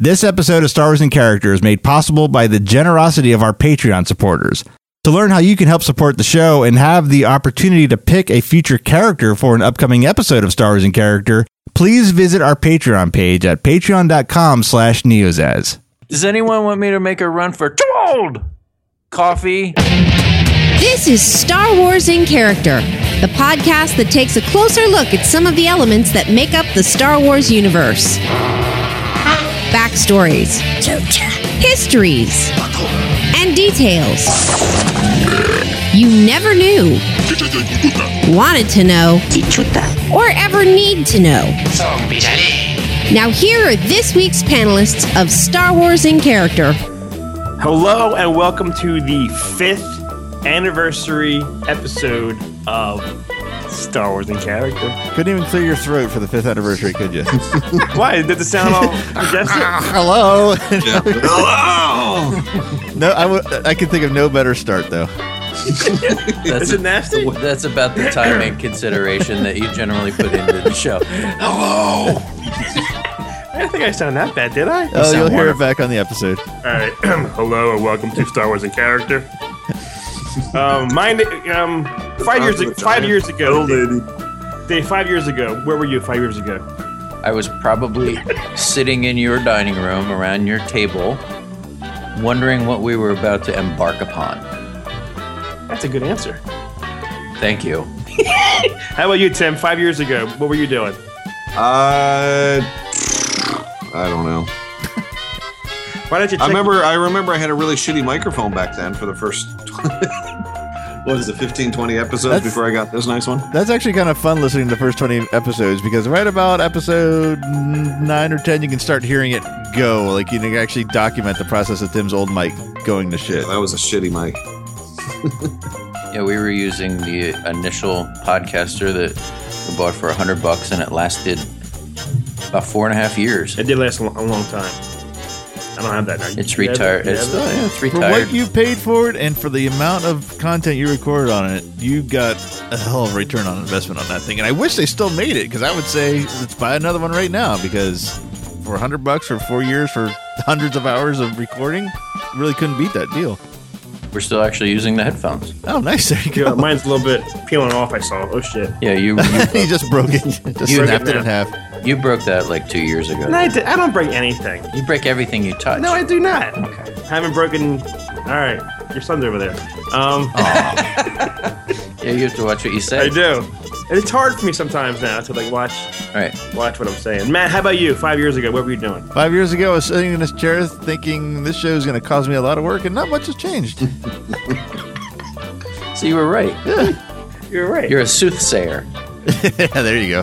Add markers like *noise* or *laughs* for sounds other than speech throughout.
This episode of Star Wars and Character is made possible by the generosity of our Patreon supporters. To learn how you can help support the show and have the opportunity to pick a future character for an upcoming episode of Star Wars and Character, please visit our Patreon page at patreon.com slash neozaz. Does anyone want me to make a run for too old coffee? This is Star Wars in Character, the podcast that takes a closer look at some of the elements that make up the Star Wars universe. Backstories, histories, and details you never knew, wanted to know, or ever need to know. Now, here are this week's panelists of Star Wars in Character. Hello and welcome to the fifth anniversary episode of Star Wars in Character. Couldn't even clear your throat for the fifth anniversary, could you? *laughs* Why did it sound all *laughs* majestic? Ah, hello. *laughs* Hello! no, I, w- I can think of no better start though. Is it nasty? That's about the time and consideration that you generally put into the show. Hello! I didn't think I sounded that bad, did I? Oh, sound you'll hear wonderful. it back on the episode. All right. *clears throat* Hello and welcome to Star Wars in Character. Um, my um, five years ago, five years ago, lady. Dave, five years ago. Where were you five years ago? I was probably sitting in your dining room around your table, wondering what we were about to embark upon. That's a good answer. Thank you. *laughs* How about you, Tim? Five years ago, what were you doing? Uh, I don't know. Why don't you? Check- I remember. I remember. I had a really shitty microphone back then for the first. *laughs* what is it? 15, 20 episodes That's- before I got this nice one. That's actually kind of fun listening to the first 20 episodes because right about episode 9 or 10, you can start hearing it go. Like, you can actually document the process of Tim's old mic going to shit. Yeah, that was a shitty mic. *laughs* Yeah, we were using the initial podcaster that we bought for a hundred bucks, and it lasted about four and a half years. It did last a long time. I don't have that now. It's You have it? retired. You It's have still it? yeah, it's For retired. what you paid for it and for the amount of content you recorded on it, you got a hell of a return on investment on that thing. And I wish they still made it because I would say let's buy another one right now because for a hundred bucks for four years for *laughs* hundreds of hours of recording, really couldn't beat that deal. We're still actually using the headphones. Oh, nice. There you Yeah, mine's a little bit peeling off. I saw. Oh shit. Yeah, you you, *laughs* he just broke it. Just You- snapped it in half. you broke that like two years ago. No, I, did- I don't break anything. You break everything you touch. No, I do not. Okay. I haven't broken. All right, your son's over there. Um, *laughs* Yeah, you have to watch what you say. I do. And it's hard for me sometimes now to like watch All right. watch what I'm saying. Matt, how about you? Five years ago, what were you doing? Five years ago, I was sitting in this chair thinking this show is going to cause me a lot of work, and not much has changed. So you were right. You're right. You're a soothsayer. *laughs* there you go.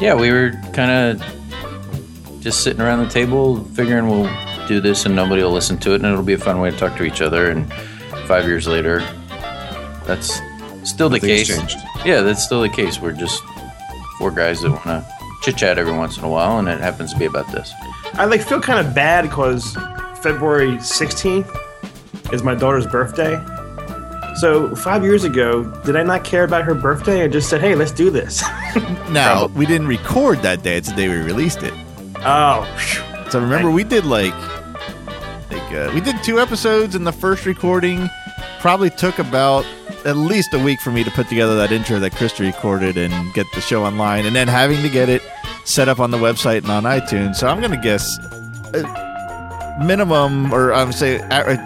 Yeah, we were kind of just sitting around the table, figuring we'll do this and nobody will listen to it, and it'll be a fun way to talk to each other. And five years later, that's still the case. changed. Yeah, that's still the case. We're just four guys that want to chit chat every once in a while, and it happens to be about this. I like feel kind of bad because February 16th is my daughter's birthday. So five years ago, did I not care about her birthday? I just said, "Hey, let's do this." *laughs* Now, we didn't record that day. It's the day we released it. oh. So remember, we did like, like uh, we did two episodes, and the first recording probably took about at least a week for me to put together that intro that Krista recorded and get the show online, and then having to get it set up on the website and on iTunes. So I'm gonna guess. Uh, minimum, or I'm say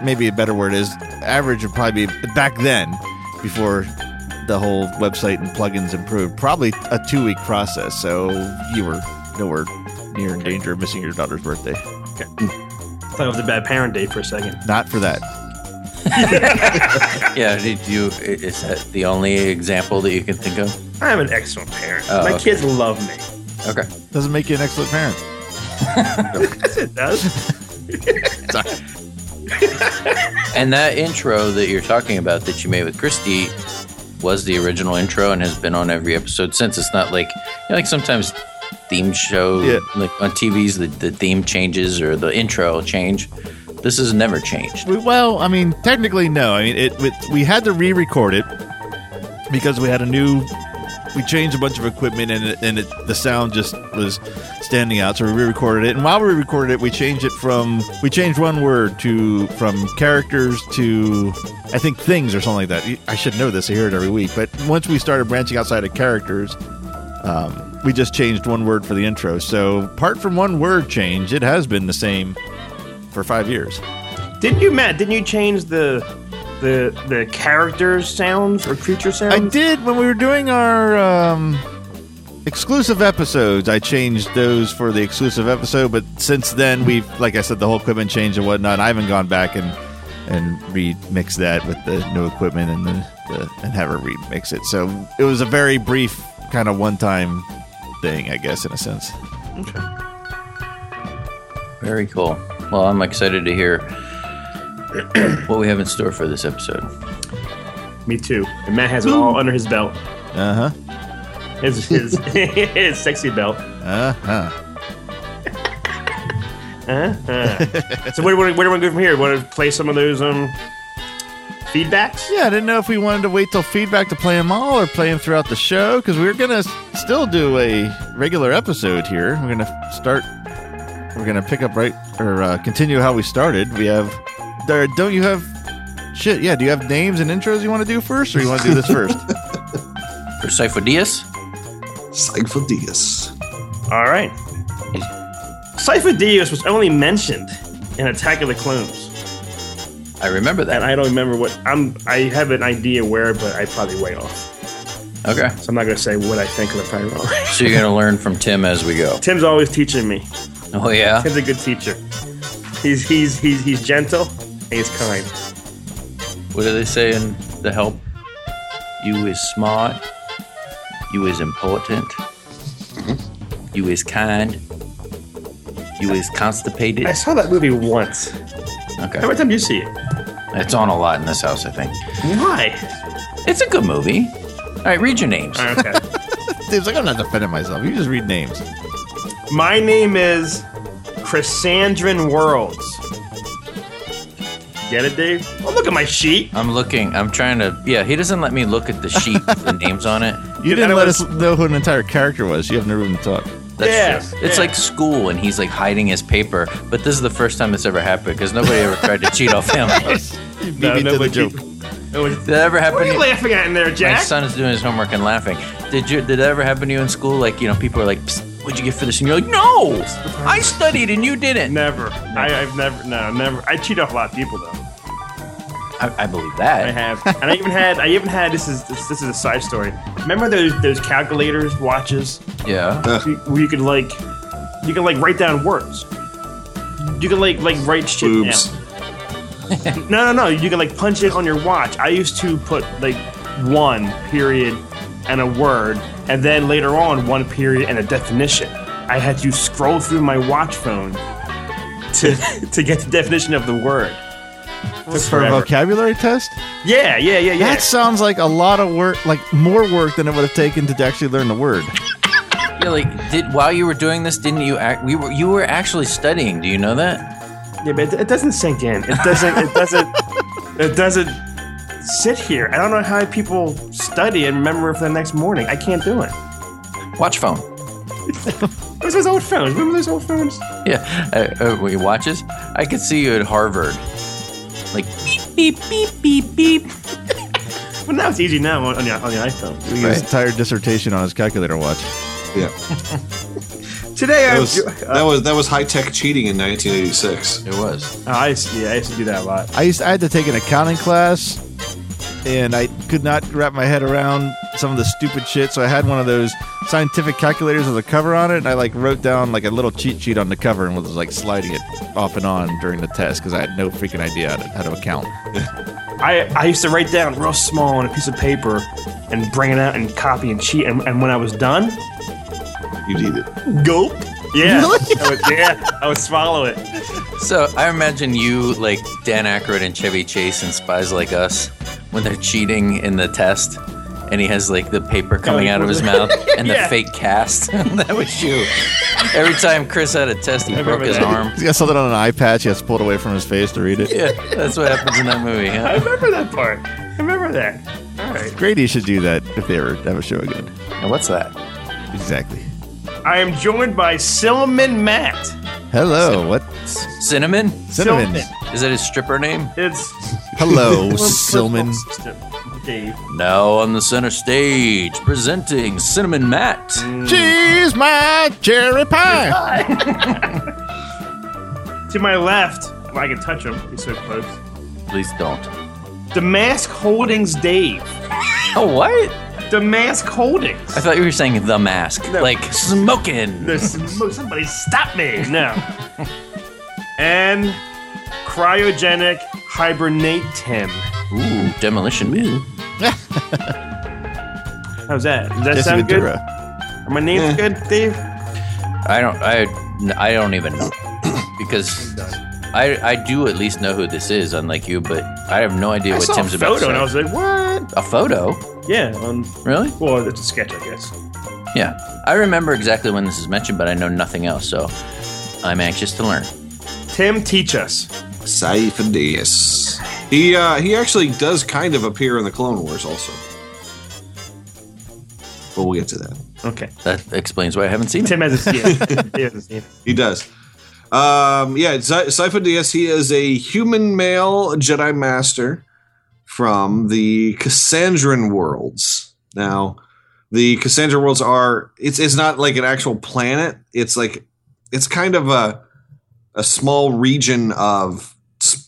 maybe a better word is average would probably be back then, before the whole website and plugins improved. Probably a two week process. So you were nowhere near in danger of missing your daughter's birthday. I thought it was a bad parent day for a second. Not for that. *laughs* Yeah, did you? Is that the only example that you can think of? I'm an excellent parent. Oh, my okay. kids love me. Okay. Doesn't make you an excellent parent. Yes, *laughs* it does. *laughs* And that intro that you're talking about that you made with Christy was the original intro and has been on every episode since. It's not like you know, like sometimes theme show Yeah. like on TVs the, the theme changes or the intro will change. This has never changed. Well, I mean, technically, no. I mean, it, it we had to re-record it because we had a new we changed a bunch of equipment and it, and it, the sound just was standing out. So we re-recorded it, and while we recorded it, we changed it from we changed one word to from characters to I think things or something like that. I should know this. I hear it every week. But once we started branching outside of characters, um, we just changed one word for the intro. So apart from one word change, it has been the same for five years. Didn't you, Matt? Didn't you change the the the characters sounds or creature sounds? I did when we were doing our um, exclusive episodes. I changed those for the exclusive episode, but since then we've, like I said, the whole equipment changed and whatnot. I haven't gone back and and remix that with the new equipment and the, the and have her remix it. So it was a very brief kind of one time thing, I guess, in a sense. Okay. Very cool. Well, I'm excited to hear what we have in store for this episode. Me too. And Matt has it all under his belt. Uh huh. His his *laughs* his sexy belt. Uh huh. Uh-huh. so where, where, where do we go from here? Want to play some of those um feedbacks? Yeah, I didn't know if we wanted to wait till feedback to play them all or play them throughout the show because we are gonna s- still do a regular episode here. We're gonna start. We're gonna pick up right or uh, continue how we started. We have. There, don't you have? Shit, yeah. Do you have names and intros you want to do first, or you want to do this first? *laughs* For Sifo-Dyas, Cypher Diaz. All right. Sifo-Dyas was only mentioned in Attack of the Clones, I remember and that. I don't remember what I'm. I have an idea where, but I probably way off. Okay. So I'm not gonna say what I think of the probably wrong. So you're going to learn from Tim as we go. Tim's always teaching me. *laughs* Oh, yeah? he's a good teacher. He's he's he's he's gentle and he's kind. What do they say in The Help? You is smart. You is important. Mm-hmm. You is kind. You is constipated. I saw that movie once. How Okay. many times you see it? It's on a lot in this house, I think. Why? It's a good movie. All right, read your names. Okay. *laughs* Dave's like, I'm not defending myself. You just read names. My name is Cassandran Worlds. Get it, Dave? Oh, look at my sheet. I'm looking. I'm trying to. Yeah, he doesn't let me look at the sheet with the names on it. You didn't let was- us know who an entire character was. You have no room to talk. That's Yeah, true. It's yeah. like school, and he's like hiding his paper. But this is the first time it's ever happened because nobody ever tried to cheat off him. You *laughs* beat No, me to the joke. Did that ever happen? What are you to- laughing at in there, My son is doing his homework and laughing. Did you? Did that ever happen to you in school? Like you know, people are like, Psst, "What'd you get for this?" And you're like, "No, I studied and you didn't." Never. I, I've never. No, never. I cheat off a lot of people though. I, I believe that. I have, and I even had. I even had. This is this, this is a side story. Remember those those calculators watches Yeah. where you could like, you can like write down words. You can like like write shit Boobs. down. *laughs* No, no, no. You can like punch it on your watch. I used to put like one period and a word, and then later on one period and a definition. I had to scroll through my watch phone to *laughs* to get the definition of the word. Took For a vocabulary test? Yeah, yeah, yeah, yeah. That sounds like a lot of work, like more work than it would have taken to actually learn the word. Yeah, like did while you were doing this, didn't you act? We were you were actually studying. Do you know that? Yeah, but it, it doesn't sink in. It doesn't. It doesn't. *laughs* it doesn't sit here. I don't know how people study and remember for the next morning. I can't do it. Watch phone. *laughs* Where's those old phones? Remember those old phones? Yeah. Uh, uh, wait, watches. I could see you at Harvard. Like beep beep beep beep beep. *laughs* Well, now it's easy now on, on, the, on the iPhone. Doing his entire dissertation on his calculator watch. Yeah. *laughs* Today That I was was. that was that was high tech cheating in 1986. It was. I used, yeah, I used to do that a lot. I used I had to take an accounting class, and I could not wrap my head around some of the stupid shit. So I had one of those scientific calculators with a cover on it, and I like wrote down like a little cheat sheet on the cover and was like sliding it off and on during the test because I had no freaking idea how to, how to account. *laughs* I, I used to write down real small on a piece of paper and bring it out and copy and cheat. And, and when I was done, You need it. gulp. Yeah, *laughs* I would, yeah, I would swallow it. So I imagine you like Dan Aykroyd and Chevy Chase and Spies Like Us when they're cheating in the test, and he has like the paper coming out of his *laughs* mouth and the Yeah. fake cast. *laughs* that was you. Every time Chris had a test, he broke remember his that. arm. He's got something on an eye patch. He has to pull it away from his face to read it. Yeah, that's what happens in that movie. I Huh? remember that part. I remember that. All right. Grady should do that if they ever have a show again. And what's that? Exactly. I am joined by Cinnamon Matt. Hello. What? Cinnamon? Cinnamon. Is that his stripper name? It's Hello, *laughs* Cinnamon. Dave. Now on the center stage, presenting Cinnamon Matt. Mm. Cheese my cherry pie. *laughs* To my left, well, I can touch him. He's so close. Please don't. Damask Holdings Dave. Oh, what? Damask Holdings. I thought you were saying the mask. Like smoking. There's somebody stop me. No. *laughs* and cryogenic hibernate Tim. Ooh, Demolition Man. *laughs* How's that? Does that Jesse sound good? Uh, Are my names eh. good, Dave? I don't. I. I don't even know *coughs* because I. I do at least know who this is, unlike you, but I have no idea I what saw Tim's a about. photo to and I was like, what? a photo. Yeah. Um, Really? well, it's a sketch, I guess. Yeah. I remember exactly when this is mentioned, but I know nothing else. So I'm anxious to learn. Tim, teach us. Sifo-Dyas. He uh, he actually does kind of appear in the Clone Wars also. But we'll get to that. Okay. That explains why I haven't seen it. Tim hasn't seen it. *laughs* He hasn't seen it. He does. Um, yeah, Zy- Sifo-Dyas, he is a human male Jedi Master from the Cassandran worlds. Now, the Cassandra worlds are it's it's not like an actual planet. It's like it's kind of a a small region of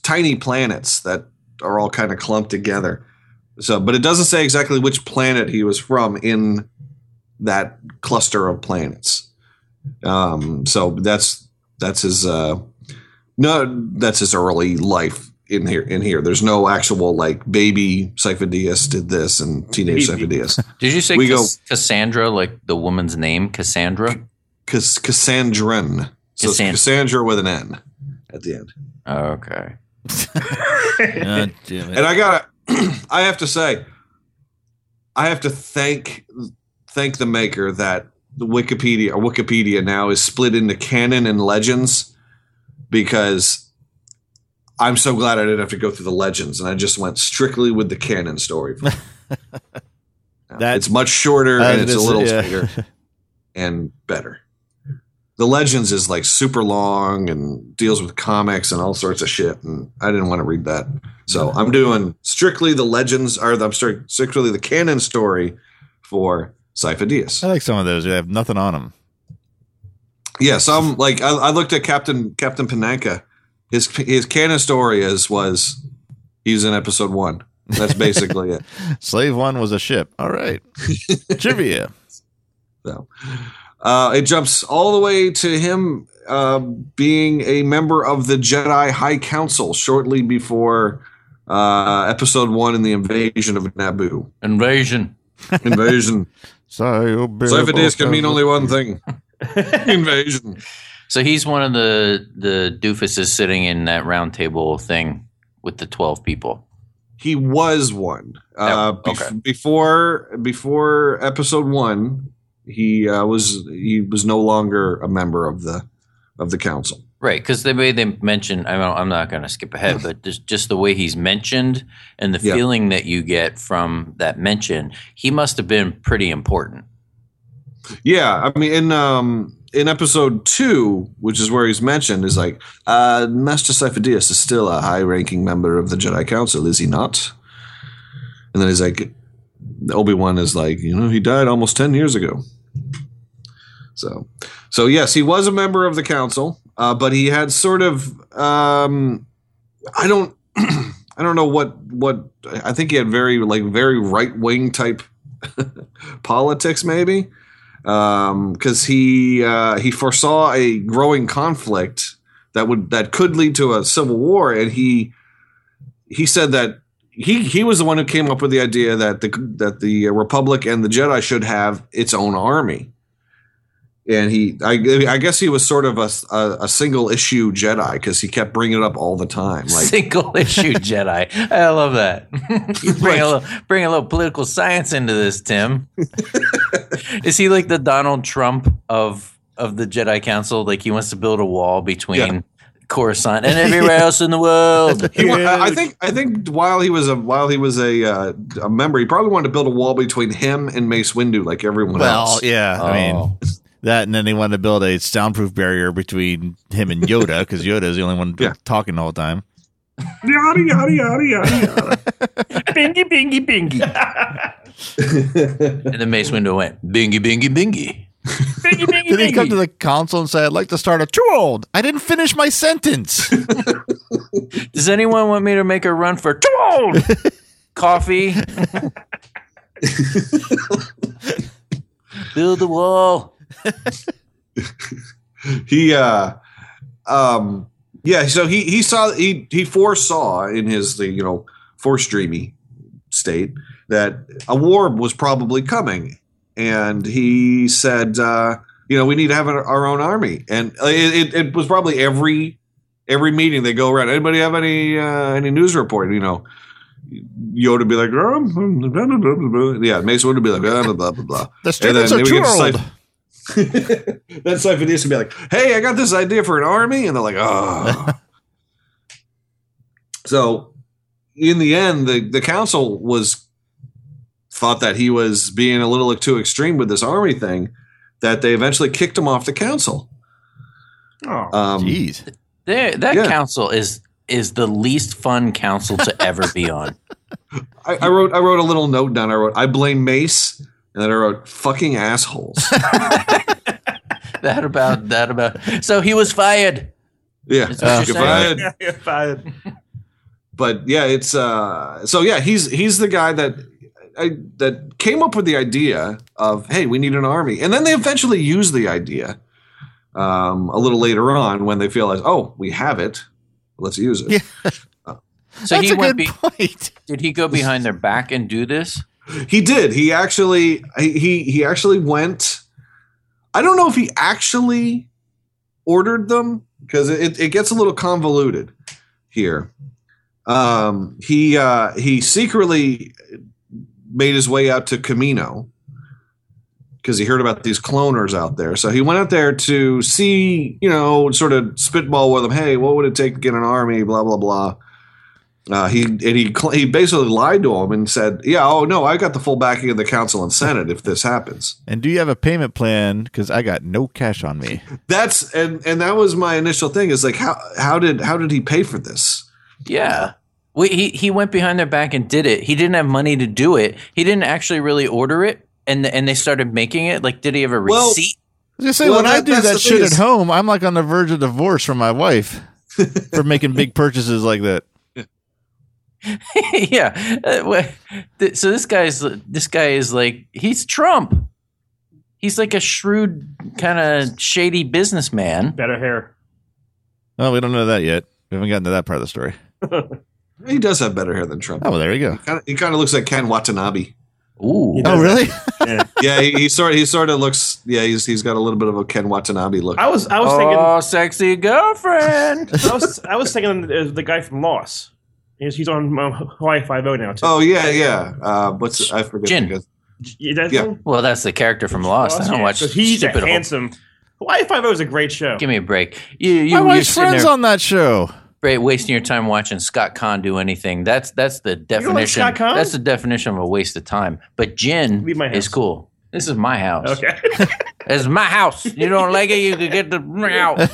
tiny planets that are all kind of clumped together. So, but it doesn't say exactly which planet he was from in that cluster of planets. Um, so that's that's his uh, no, that's his early life in here. In here, there's no actual like baby Sifo-Dyas did this and teenage Baby. Sifo-Dyas. *laughs* Did you say We go- Cassandra, like the woman's name, Cassandra? Cass- Cassandran. So it's Cassandra with an N at the end. Okay. God *laughs* damn it. And I gotta, *clears throat* I have to say, I have to thank thank the maker that the Wikipedia or Wikipedia now is split into canon and legends because I'm so glad I didn't have to go through the legends and I just went strictly with the canon story. *laughs* That- it's much shorter and it's a little yeah. bigger *laughs* and better. The Legends is like super long and deals with comics and all sorts of shit, and I didn't want to read that. So I'm doing strictly the Legends, or I'm sorry, strictly the canon story for Sifo-Dyas. I like some of those. They have nothing on them. Yeah, some like I, I looked at Captain Captain Panaka. His his canon story is was he's in episode one. That's basically it. *laughs* Slave one was a ship. All right. *laughs* Trivia. So uh, it jumps all the way to him uh, being a member of the Jedi High Council shortly before uh, episode one in the invasion of Naboo. Invasion. *laughs* Invasion. So Sifo-Dyas can mean only one thing. Invasion. So he's one of the the doofuses sitting in that round table thing with the twelve people. He was one. Uh, Oh, bef- okay. Before before episode one, he uh, was he was no longer a member of the of the council. Right, because the way they mention, I mean, I'm not going to skip ahead, but just, just the way he's mentioned and the Yeah. feeling that you get from that mention, he must have been pretty important. Yeah, I mean, in um, in episode two, which is where he's mentioned, is like uh, Master Sifo-Dyas is still a high-ranking member of the Jedi Council, is he not? And then he's like, Obi Wan is like, you know, he died almost ten years ago. So, so yes, he was a member of the council, uh, but he had sort of, um, I don't, *clears throat* I don't know what what I think he had very like very right wing type *laughs* politics, maybe because he uh, he foresaw a growing conflict that would that could lead to a civil war, and he he said that he he was the one who came up with the idea that the that the Republic and the Jedi should have its own army. And he, I, I guess he was sort of a, a, a single issue Jedi because he kept bringing it up all the time. Like, Single *laughs* issue Jedi. I love that. *laughs* bring a little bring a little political science into this, Tim. *laughs* *laughs* Is he like the Donald Trump of of the Jedi Council? Like he wants to build a wall between Yeah. Coruscant and everywhere *laughs* else in the world. He I I think I think while he was a while he was a uh, a member, he probably wanted to build a wall between him and Mace Windu, like everyone Well, else. yeah. I mean, Oh. that, and then they wanted to build a soundproof barrier between him and Yoda because Yoda is the only one Yeah. talking the time. Yada yada yada yada yada. *laughs* bingy bingy bingy. *laughs* And then Mace Windu went, bingy, bingy, bingy. bingy bingy *laughs* Did he come to the council and say, "I'd like to start a too old"? I didn't finish my sentence. *laughs* Does anyone want me to make a run for too old? Coffee. Build the wall. he uh um yeah so he he saw he he foresaw in his the you know force dreamy state that a war was probably coming and he said uh you know we need to have our own army and it, it, it was probably every every meeting they go around anybody have any uh any news report you know Yoda would be like, oh, blah, blah, blah, yeah, Mason would be like, blah, blah, blah, blah, blah. The And then students are we too old. *laughs* Then Sifo-Dyas would be like, "Hey, I got this idea for an army," and they're like, "Oh." *laughs* so, in the end, the the council was thought that he was being a little too extreme with this army thing, that they eventually kicked him off the council. Oh, Um, Jeez. There, that Yeah. council is is the least fun council to ever be on. *laughs* *laughs* I, I wrote I wrote a little note down. I wrote, "I blame Mace," and then I wrote, "Fucking assholes." *laughs* That about that about. So he was fired. yeah, Is that you're Goodbye. yeah, yeah, fine. but yeah, it's uh so yeah, he's he's the guy that I, that came up with the idea of hey, we need an army, and then they eventually use the idea um, a little later on when they feel like oh, we have it, let's use it. Yeah. *laughs* So That's he a went. good Be, point. did he go behind their back and do this? He did. He actually he he actually went. I don't know if he actually ordered them because it, it gets a little convoluted here. Um, he uh, he secretly made his way out to Kamino because he heard about these cloners out there. So he went out there to see, you know, sort of spitball with them. Hey, what would it take to get an army? Blah blah blah. Uh, he and he he basically lied to him and said, "Yeah, oh no, I got the full backing of the council and senate if this happens." And do you have a payment plan? Because I got no cash on me. That's and and that was my initial thing is like how how did how did he pay for this? Yeah. We, he he went behind their back and did it. He didn't have money to do it. He didn't actually really order it, and and they started making it. Like, did he have a Well- receipt? I was say Well, when I do that shit thing at home, I'm like on the verge of divorce from my wife for *laughs* making big purchases like that. *laughs* yeah. Uh, wha- th- so this guy's this guy is like he's Trump. He's like a shrewd, kind of shady businessman. Better hair. Oh, we don't know that yet. We haven't gotten to that part of the story. *laughs* He does have better hair than Trump. Oh, well, there you go. Kinda- He kind of looks like Ken Watanabe. Ooh. Oh, really? Yeah. *laughs* Yeah, he, he sort of he sort of looks. Yeah, he's he's got a little bit of a Ken Watanabe look. I was I was thinking Oh, sexy girlfriend. *laughs* I was I was thinking uh, the guy from Lost. He's, he's on uh, Hawaii Five O now too. Oh yeah, yeah. Uh, what's I forget. Jin. the Yeah, him? well, that's the character from Lost. I don't Yeah, watch. he's a stupid handsome. Hawaii Five O is a great show. Give me a break. You, you, My you're wife's friends there, on that show. Right, wasting your time watching Scott Caan do anything. That's that's the don't like definition. Scott Caan? That's the definition of a waste of time. But Jin Leave is cool. This is my house. Okay. *laughs* This is my house. You don't like it, you can get the *laughs* out. *laughs*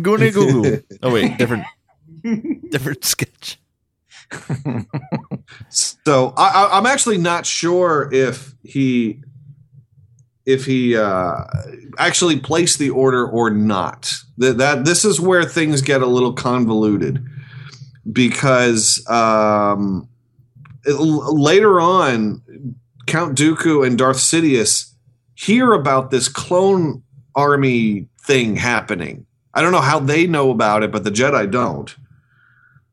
Goony goo goo. Oh wait, different, different sketch. So I, I, I'm actually not sure if he if he uh, actually placed the order or not. That, that this is where things get a little convoluted because um, it- later on, Count Dooku and Darth Sidious hear about this clone army thing happening. I don't know how they know about it, but the Jedi don't.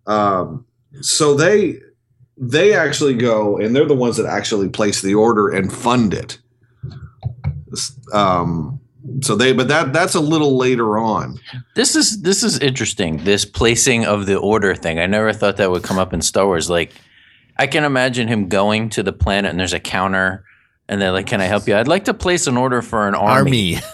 Um, so they they actually go and they're the ones that actually place the order and fund it. Um, so they, but that that's a little later on. This is this is interesting. This placing of the order thing. I never thought that would come up in Star Wars. Like, I can imagine him going to the planet and there's a counter, and they're like, "Can I help you? I'd like to place an order for an army." Army. *laughs*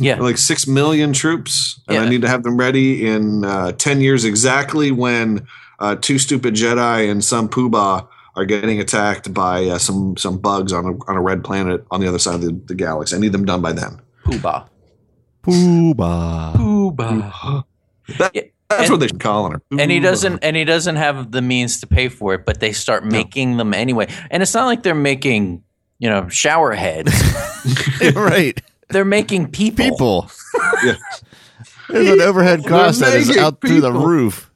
Yeah. like six million troops, and I need to have them ready in uh, ten years exactly when uh, two stupid Jedi and some poobah are getting attacked by uh, some some bugs on a on a red planet on the other side of the, the galaxy. I need them done by then. Poobah. Pooba. Poobah. That, Yeah, that's and- what they should call her. and he doesn't and he doesn't have the means to pay for it but they start making them anyway and it's not like they're making you know shower heads *laughs* right. they're making people People. Yeah. There's an overhead cost that is making out through the roof.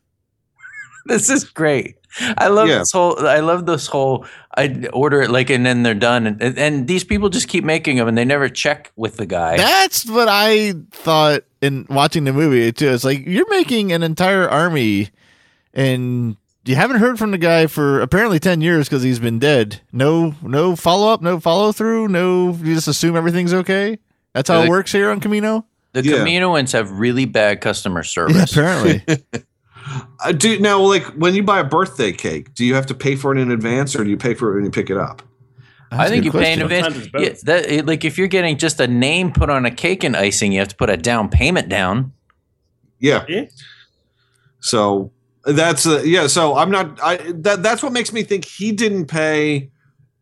*laughs* this is great i love Yeah. this whole i love this whole i order it like and then they're done and, and these people just keep making them and they never check with the guy That's what I thought in watching the movie too. It's like you're making an entire army, and you haven't heard from the guy for apparently ten years because he's been dead. No, no follow up, no follow through, no. You just assume everything's okay. That's how Yeah, it works here on Kamino. the Yeah. Kaminoans have really bad customer Yeah, service apparently. *laughs* Uh, do now, like when you buy a birthday cake, do you have to pay for it in advance, or do you pay for it when you pick it up? I think you That's a good pay in advance. Sometimes it's both. Yeah, that, it- like if you're getting just a name put on a cake and icing, you have to put a down payment down. Yeah. Yeah. So that's uh, yeah. So I'm not. I that that's what makes me think he didn't pay,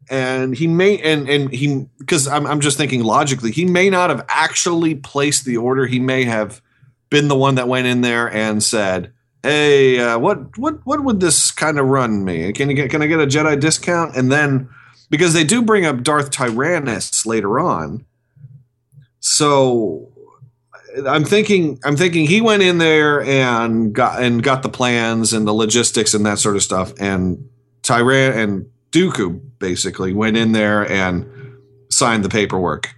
and he may and and he because I'm I'm just thinking logically he may not have actually placed the order. He may have been the one that went in there and said, "Hey, uh, what what what would this kind of run me? Can you get can I get a Jedi discount?" And then because they do bring up Darth Tyrannus later on, so I'm thinking I'm thinking he went in there and got and got the plans and the logistics and that sort of stuff and Tyran and Dooku basically went in there and signed the paperwork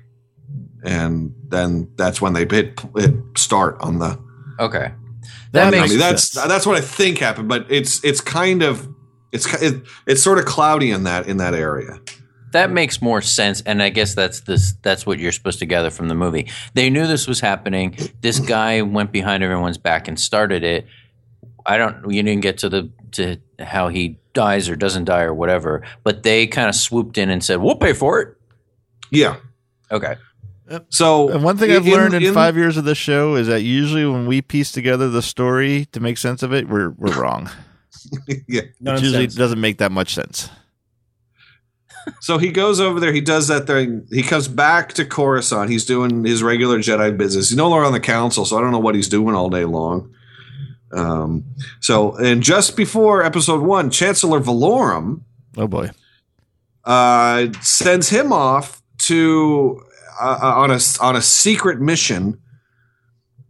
and then that's when they hit, hit start on the Okay, That that I makes mean that's sense. that's what I think happened but it's it's kind of it's it, it's sort of cloudy in that in that area that makes more sense, and I guess that's this. That's what you're supposed to gather from the movie. They knew this was happening. This guy went behind everyone's back and started it. I don't. You didn't get to the to how he dies or doesn't die or whatever, but they kind of swooped in and said, "We'll pay for it." yeah Okay. So And one thing I've learned in, five years of this show is that usually when we piece together the story to make sense of it, we're we're wrong. *laughs* yeah It usually doesn't make that much sense. So he goes over there. He does that thing. He comes back to Coruscant. He's doing his regular Jedi business. He's no longer on the council, so I don't know what he's doing all day long. Um, so, and just before Episode One, Chancellor Valorum Oh boy. uh, sends him off to uh, on a on a secret mission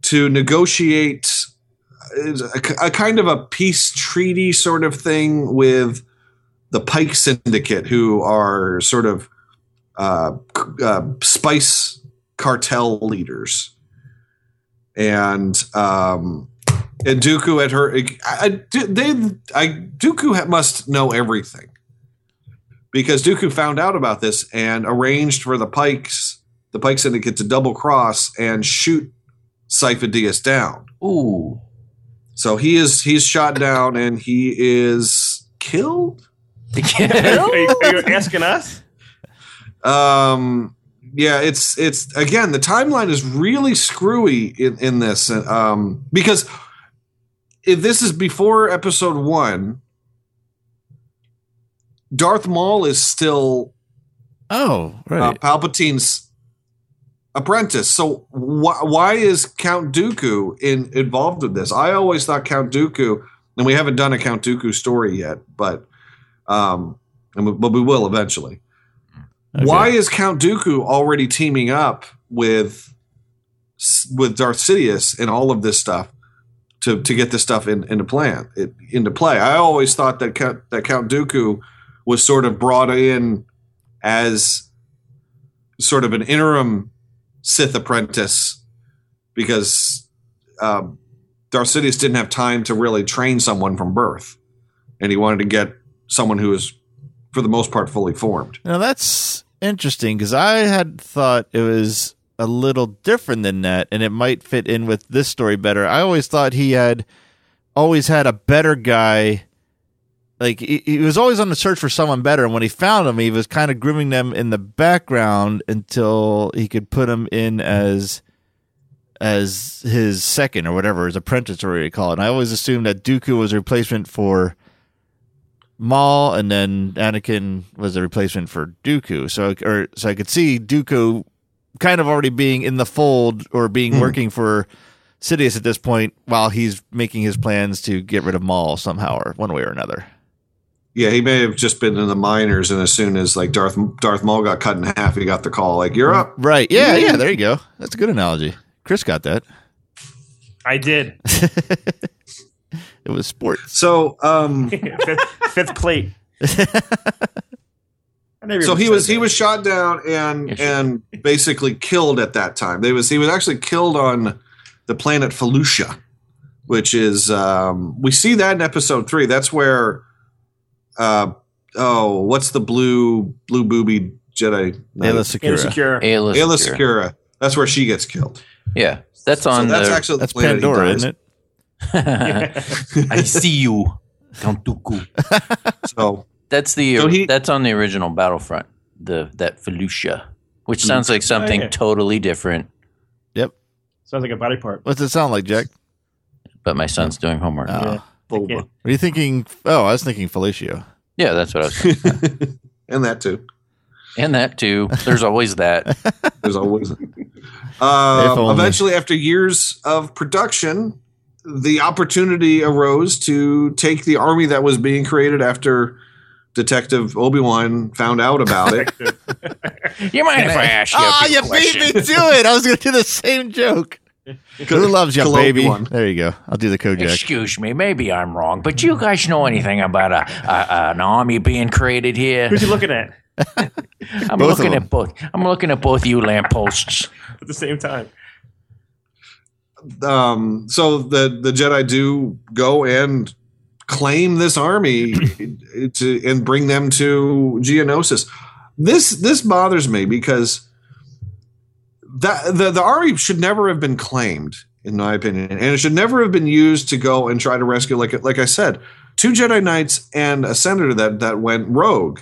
to negotiate a, a kind of a peace treaty sort of thing with the Pike Syndicate, who are sort of uh, uh, spice cartel leaders, and um, and Dooku at her, I, I, they, I Dooku must know everything. Because Dooku found out about this and arranged for the Pikes, the Pike Syndicate, to double cross and shoot Sifo-Dyas down. Ooh. So he is he's shot down and he is killed. *laughs* Are you, are you asking us? Um, yeah, it's it's again the timeline is really screwy in in this, um, because if this is before Episode One, Darth Maul is still Oh, uh, right. Palpatine's apprentice. So wh- why is Count Dooku in, involved with this? I always thought Count Dooku, and we haven't done a Count Dooku story yet, but um, and we, but we will eventually. Okay. Why is Count Dooku already teaming up with with Darth Sidious and all of this stuff to to get this stuff in, into plan it, into play? I always thought that Count, that Count Dooku was sort of brought in as sort of an interim Sith apprentice because um, Sidious didn't have time to really train someone from birth, and he wanted to get someone who was, for the most part, fully formed. Now that's interesting because I had thought it was a little different than that, and it might fit in with this story better. I always thought he had always had a better guy. Like he, he was always on the search for someone better, and when he found him, he was kind of grooming them in the background until he could put him in as as his second or whatever, his apprentice, or whatever you call it. And I always assumed that Dooku was a replacement for Maul, and then Anakin was a replacement for Dooku. So, or so I could see Dooku kind of already being in the fold or being hmm. working for Sidious at this point, while he's making his plans to get rid of Maul somehow or one way or another. Yeah, he may have just been in the minors, and as soon as like Darth Darth Maul got cut in half, he got the call like, "You're up." Right? Yeah, yeah. There you go. That's a good analogy. Chris got that. I did. *laughs* It was sports. So, um, *laughs* fifth, fifth plate. *laughs* So he said was he was shot down and Yes, sir. and basically killed at that time. They was he was actually killed on the planet Felucia, which is um, we see that in episode three. That's where uh oh what's the blue blue booby Jedi Aayla knight? Secura. insecure. Aayla Aayla Secura. Secura. That's where she gets killed. Yeah, that's on so that's the. actually the That's planet Pandora, isn't it? *laughs* I see you, Count Dooku. *laughs* So That's the So he- that's on the original Battlefront. The that Felucia, which sounds like something yeah. totally different. Yep. Sounds like a body part. What's it sound like, Jack? But my son's doing homework. Oh. Yeah. Boba. Are you thinking? Oh, I was thinking Felicio. Yeah, that's what I was. Saying. *laughs* and that too. and that too. There's always that. *laughs* There's always. *laughs* If Uh, eventually, after years of production, the opportunity arose to take the army that was being created after Detective Obi Wan found out about it. You mind if I ask you? a Ah, few you beat me to it. I was going to do the same joke. *laughs* Who loves you, baby? Obi-Wan. There you go. I'll do the Kojak. Excuse me, maybe I'm wrong, but you guys know anything about a, a an army being created here? Who's he looking at *laughs* I'm Both looking at both. I'm looking at both you lampposts. at the same time? um, so the the Jedi do go and claim this army to and bring them to Geonosis. This this bothers me because that the the army should never have been claimed, in my opinion, and it should never have been used to go and try to rescue. Like like I said, two Jedi Knights and a senator that that went rogue.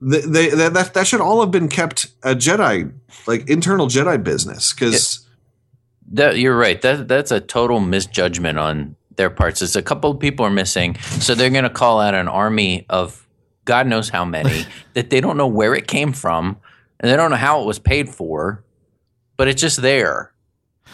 They, they that, that that should all have been kept a Jedi like internal Jedi business because. That you're right. That that's a total misjudgment on their parts. It's a couple of people are missing, so they're going to call out an army of God knows how many *laughs* that they don't know where it came from and they don't know how it was paid for, but it's just there.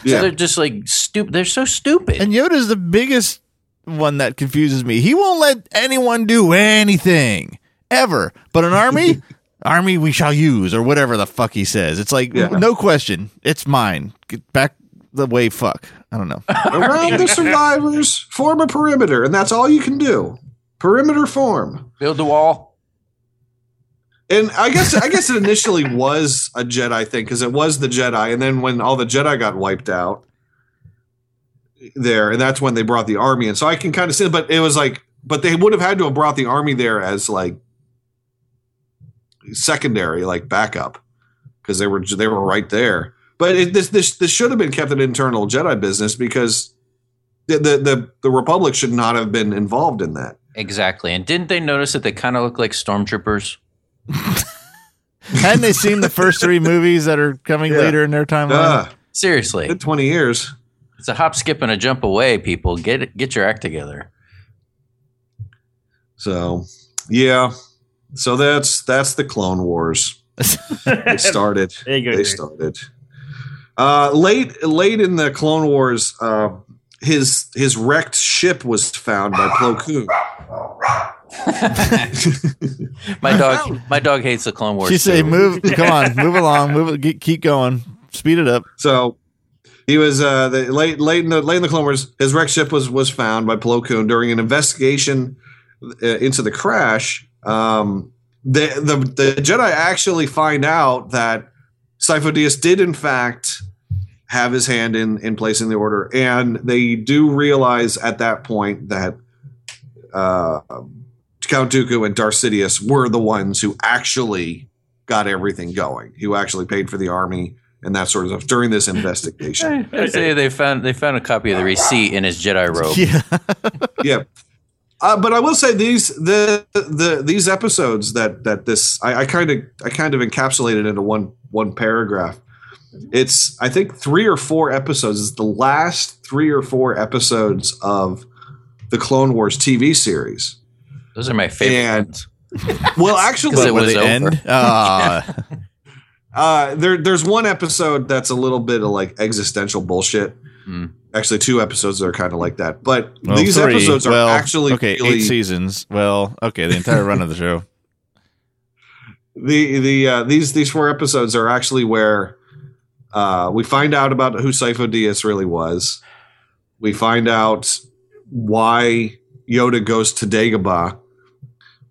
Yeah. So they're just like stupid. They're so stupid. And Yoda's the biggest one that confuses me. He won't let anyone do anything ever. But an army, *laughs* army we shall use, or whatever the fuck he says. It's like Yeah. no question, it's mine. Get back the way. Fuck. I don't know. *laughs* Around the survivors, form a perimeter, and that's all you can do. Perimeter form. Build the wall. And I guess I guess it initially was a Jedi thing because it was the Jedi, and then when all the Jedi got wiped out, there, and that's when they brought the army. And so I can kind of see, but it was like, but they would have had to have brought the army there as like secondary, like backup, because they were they were right there. But it, this this this should have been kept an internal Jedi business because the the the, the Republic should not have been involved in that. Exactly. And didn't they notice that they kind of look like stormtroopers? *laughs* Hadn't they seen the first three movies that are coming Yeah. later in their timeline? Uh, Seriously. good twenty years. It's a hop, skip, and a jump away, people. Get it, get your act together. So yeah, so that's that's the Clone Wars. *laughs* They started. *laughs* There you go, They dude. started. Uh, late late in the Clone Wars, uh, his his wrecked ship was found by Plo Koon. *laughs* My dog, my dog hates the Clone Wars. She say, too. "Move, come on, move along, move, get- keep going, speed it up." So he was uh, the, late late in the late in the Clone Wars. His wrecked ship was was found by Plo Koon during an investigation uh, into the crash. Um, the, the the Jedi actually find out that Sifo-Dyas did in fact have his hand in in placing the order, and they do realize at that point that uh, Count Dooku and Darth Sidious were the ones who actually got everything going, who actually paid for the army and that sort of stuff during this investigation. *laughs* I say they found they found a copy of the receipt in his Jedi robe. *laughs* Yeah, *laughs* yeah. Uh, but I will say these the the these episodes that that this I kind of I kind of encapsulated into one one paragraph. It's I think three or four episodes. It's the last three or four episodes of the Clone Wars TV series. Those are my favorite And- ones. *laughs* Well, 'Cause actually, it was they over. end? Ah, *laughs* Uh, there, there's one episode that's a little bit of like existential bullshit. Hmm. Actually, two episodes that are kind of like that. But well, these three. episodes are well, actually okay. really, Eight seasons. Well, okay, the entire run of the show. *laughs* the the uh, these these four episodes are actually where uh, we find out about who Sifo Dyas really was. We find out why Yoda goes to Dagobah.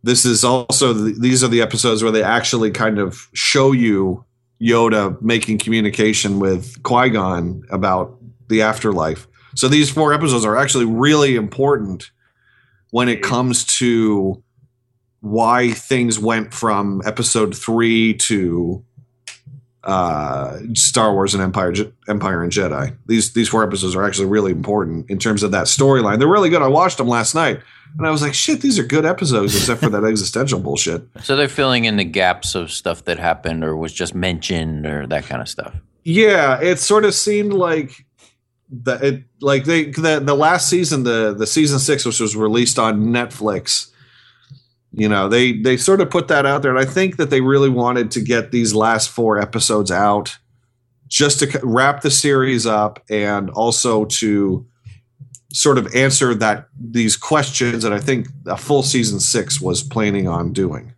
This is also the, these are the episodes where they actually kind of show you Yoda making communication with Qui Gon about the afterlife. So these four episodes are actually really important when it comes to why things went from episode three to uh, Star Wars and Empire, Empire and Jedi. These these four episodes are actually really important in terms of that storyline. They're really good. I watched them last night, and I was like, "Shit, these are good episodes," except for that *laughs* existential bullshit. So they're filling in the gaps of stuff that happened or was just mentioned or that kind of stuff. Yeah, it sort of seemed like that. It like they the the last season, the the season six, which was released on Netflix. You know, they they sort of put that out there, and I think that they really wanted to get these last four episodes out, just to wrap the series up, and also to sort of answer that these questions that I think a full season six was planning on doing.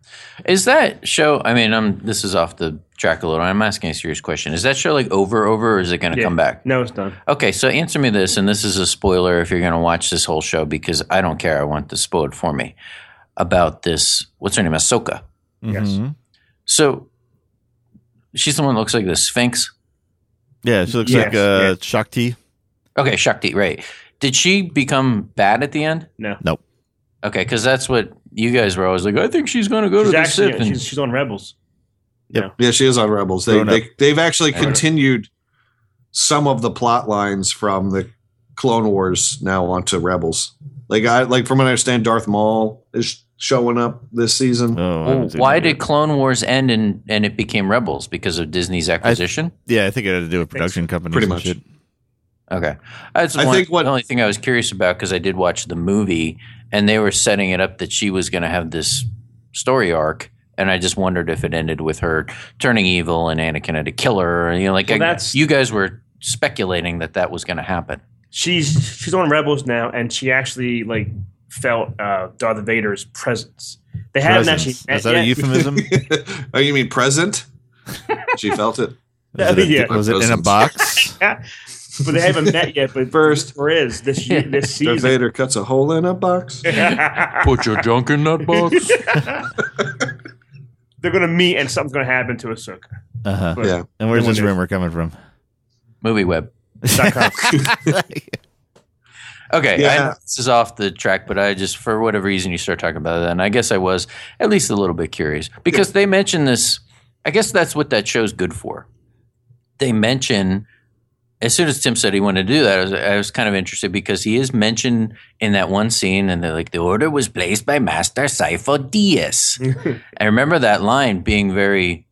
Is that show? I mean, I'm. This is off the track a little. I'm asking a serious question. Is that show like over, over, or is it going to Yeah. come back? No, it's done. Okay, so answer me this, and this is a spoiler if you're going to watch this whole show because I don't care. I want this spoiled for me about this. What's her name? Ahsoka. Yes. Mhm. So she's the one that looks like the Sphinx. Yeah, she looks Yes, like uh, yeah. Shaak Ti. Okay, Shaak Ti. Right? Did she become bad at the end? No. Nope. Okay, because that's what you guys were always like. I think she's going to go She's to the actually Sith. and- she's, she's on Rebels. Yeah, she is on Rebels. They Grown up. they they've actually Grown up. continued some of the plot lines from the Clone Wars now onto Rebels. Like I like from what I understand, Darth Maul is showing up this season. Oh, Well, why did. Clone Wars end and, and it became Rebels because of Disney's acquisition? Yeah, I think it had to do with production companies. Pretty much. Shit. Okay, that's I one, think what- the only thing I was curious about because I did watch the movie and they were setting it up that she was going to have this story arc, and I just wondered if it ended with her turning evil and Anakin had to kill her. You know, like Well, I- you guys were speculating that that was going to happen. She's she's on Rebels now, and she actually like felt uh, Darth Vader's presence. They haven't actually Presence. met Is that a euphemism? *laughs* oh, you mean present? she felt it. *laughs* Was it, a- Yeah. was it in a Presence. box? *laughs* but they haven't met yet. But First. or is this year, this Darth? Vader cuts a hole in a box. Put your junk in that box. They're gonna meet, and something's gonna happen to Ahsoka. Uh huh. Yeah. And where's this rumor coming from? Movie web. Dot com. Okay, Yeah. I know this is off the track, but I just for whatever reason you start talking about it, and I guess I was at least a little bit curious because they mention this. I guess that's what that show's good for. They mention as soon as Tim said he wanted to do that, I was, I was kind of interested because he is mentioned in that one scene, and they're like, "The order was placed by Master Sifo-Dyas." *laughs* I remember that line being very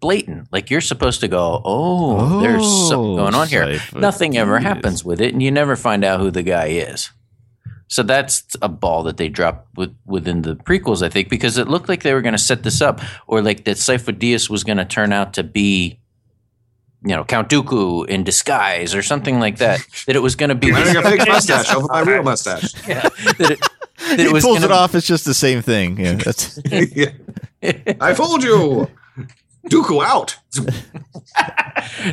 blatant. Like you're supposed to go, "Oh, there's oh, something Oh, going on here." Nothing ever Dyas. happens with it, and you never find out who the guy is. So that's a ball that they dropped with, within the prequels, I think, because it looked like they were going to set this up, or like that Sifo Dyas was going to turn out to be, you know, Count Dooku in disguise or something like that. *laughs* that it was going to be. I'm this- wearing a fake mustache over my real mustache. *laughs* yeah, that it, that he it was pulls it gonna- off. It's just the same thing. Yeah, that's *laughs* Yeah. I fooled you. Dooku out. *laughs*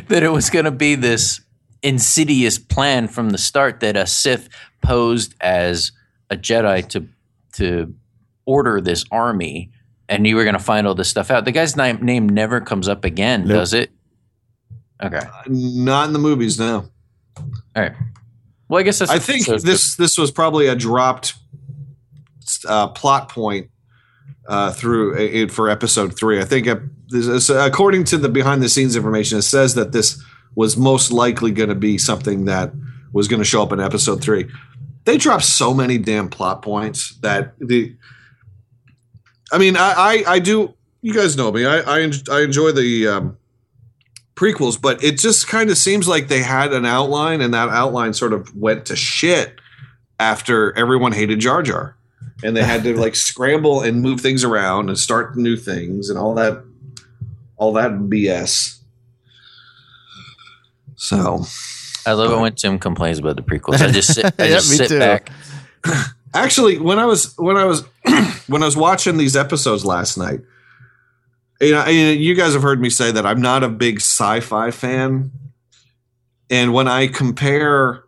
that it was going to be this insidious plan from the start that a Sith posed as a Jedi to to order this army, and you were going to find all this stuff out. The guy's name, name never comes up again, Nope. does it? Okay, Not in the movies now. all right. Well, I guess that's. I think so- this this was probably a dropped uh, plot point uh, through uh, for episode three. I think uh, is- according to the behind the scenes information, it says that this was most likely going to be something that was going to show up in episode three. They dropped so many damn plot points that the. I mean, I I, I do. You guys know me. I I, I enjoy the um, prequels, but it just kind of seems like they had an outline, and that outline sort of went to shit after everyone hated Jar Jar, and they had to like *laughs* scramble and move things around and start new things and all that, all that BS. So I love it when Tim complains about the prequels. I just sit, I *laughs* Yeah, just me sit too. back. *clears throat* actually when i was when i was *clears throat* when i was watching these episodes last night you know you you guys have heard me say that i'm not a big sci-fi fan and when i compare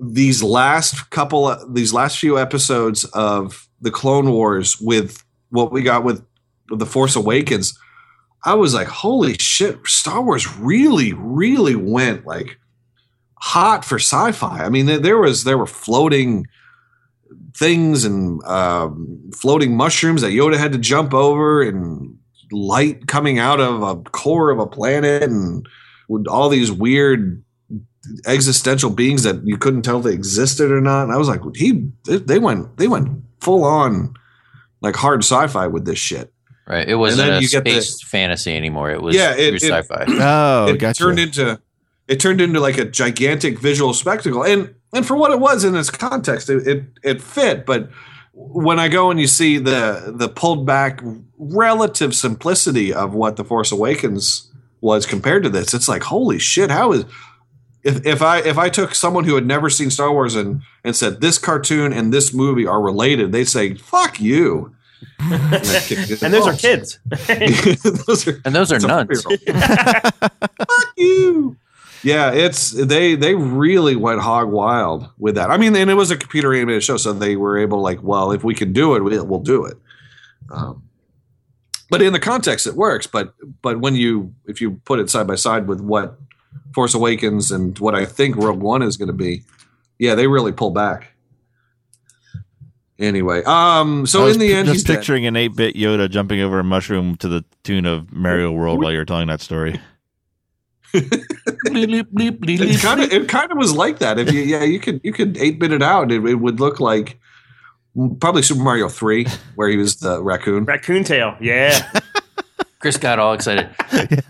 these last couple these last few episodes of the clone wars with what we got with, the force awakens i was like holy shit star wars really really went like hot for sci-fi. I mean there, was there were floating things and um, floating mushrooms that Yoda had to jump over, and light coming out of a core of a planet, and all these weird existential beings that you couldn't tell if they existed or not. And I was like, he, they went, they went full on like hard sci-fi with this shit. Right. It wasn't then a you get the- space fantasy anymore. It was Yeah, it- true it- sci-fi. *clears throat* Oh, it gotcha. turned into it turned into like a gigantic visual spectacle and and for what it was in its context it, it it fit but when i go and you see the the pulled back relative simplicity of what the force awakens was compared to this it's like holy shit how is if, if I if I took someone who had never seen Star Wars and and said this cartoon and this movie are related, they'd say "fuck you," and, I'd kick it in and those are kids. *laughs* those are And those are it's nuns. Fuck you. Yeah, it's they they really went hog wild with that. I mean, and it was a computer animated show, so they were able to like, well, if we can do it, we'll, we'll do it. Um, but in the context, it works. But but when you if you put it side by side with what Force Awakens and what I think Rogue One is going to be, yeah, they really pull back. Anyway, um, so in the end, just he's dead. picturing an 8-bit Yoda jumping over a mushroom to the tune of Mario World while you're telling that story. It kind of it kind of was like that. If you yeah, you could you could eight bit it out. It, it would look like probably Super Mario Three, where he was the raccoon. Raccoon tail. Yeah. *laughs* Chris got all excited. *laughs*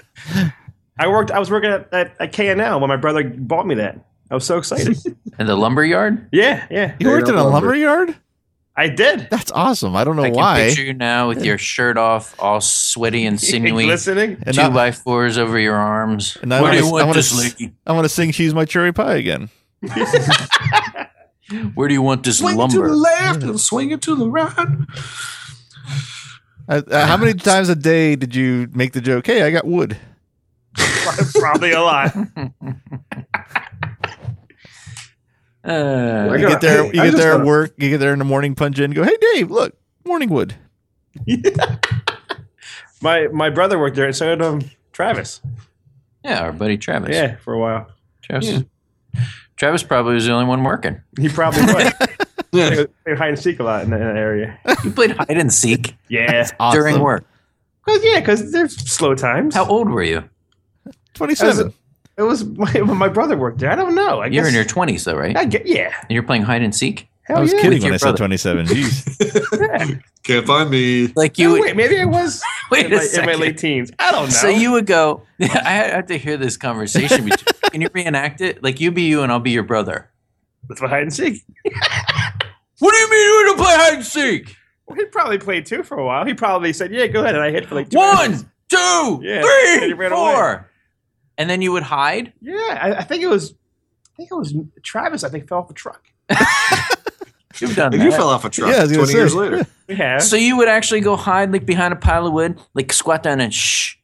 I worked. I was working at, at, at KNL when my brother bought me that. I was so excited. *laughs* In the lumber yard? yeah, yeah. You worked in a lumber. lumber yard? I did. That's awesome. I don't know I can why. picture you now with your shirt off, all sweaty and *laughs* sinewy, Listening. And two now- by fours over your arms. And I Where do wanna- you I want wanna this, s- I want to sing "She's My Cherry Pie" again. *laughs* Where do you want this Swing it to the lumber? left and swing it to the right. Uh, uh, how many times a day did you make the joke? Hey, I got wood. *laughs* Probably a lot. *laughs* Uh, You get there. you I get there at work. You get there in the morning. Punch in. Go. Hey, Dave. Look, morning wood. *laughs* My my brother worked there, and so did um, Travis. yeah, our buddy Travis. Yeah, for a while. Travis. Travis probably was the only one working. He probably was. Yeah. They hide and seek a lot in that area. You played hide and seek Yeah. Awesome. during work. Cause yeah, because there's slow times. How old were you? Twenty-seven. It was my, *laughs* my brother worked there. I don't know. I You're guess, in your 20s, though, right? I get yeah. And you're playing hide and seek? Hell I was yeah. kidding With when I said brother. twenty-seven. Jeez. *laughs* Can't find me. Like You you wait, maybe I was *laughs* Wait in, a my, in my second. late teens. I don't know. So you would go, I have to hear this conversation. Between, can you reenact it? Like you be you and I'll be your brother. That's what hide and seek. What do you mean you want to play hide and seek? Well, he probably played two for a while. He probably said, "Yeah, go ahead," and I hit for like two minutes. One, two, Yeah, and three, he ran four. And then you would hide? Yeah, I, I think it was. I think it was Travis. I think fell off a truck. *laughs* You've done If that. you fell off a truck Yeah, I was gonna 20 years say. later. *laughs* We have. so you would actually go hide like behind a pile of wood, like squat down and shh.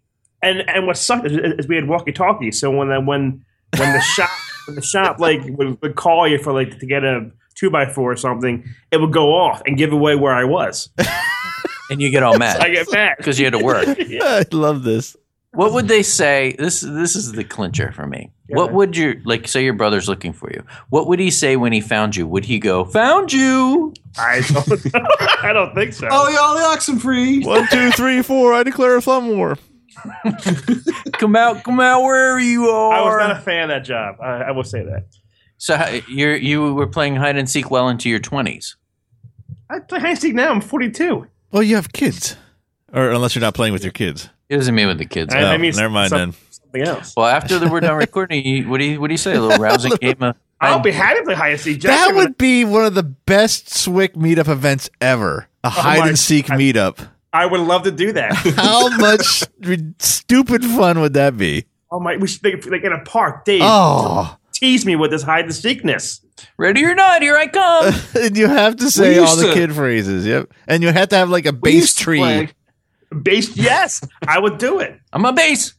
and and what sucked is, is we had walkie talkies. So when the, when when the shop when the shop like would, would call you for like to get a two by four or something, it would go off and give away where I was. *laughs* And you get all mad. I mad get mad because you had to work. I love this. What would they say? This this is the clincher for me. What would your like say your brother's looking for you? What would he say when he found you? Would he go, "Found you"? I don't. know. *laughs* I don't think so. Oh, y'all the oxen free. One, two, three, four. I declare a thumb war. *laughs* Come out, come out wherever you are. I was not a fan of that job. I, I will say that. so you're you were playing hide and seek well into your twenties. I play hide and seek now. I'm 42. Well, you have kids, or unless you're not playing with your kids. It doesn't mean with the kids. I, I Oh, mean, never mind some- then. something else. Well, after the, we're done recording, you, what do you what do you say? A little rousing *laughs* game of I'll be happy to play hide and seek. That would be one of the best Swick meetup events ever. A oh hide my and seek God. meetup. I would love to do that. *laughs* How much stupid fun would that be? oh my, we should like, like in a park. Dave, Oh, tease me with this hide and seekness. ready or not, here I come. and *laughs* you have to say used all the to- kid phrases. Yep, and you have to have like a We base tree. play- Base, yes, I would do it. I'm a base.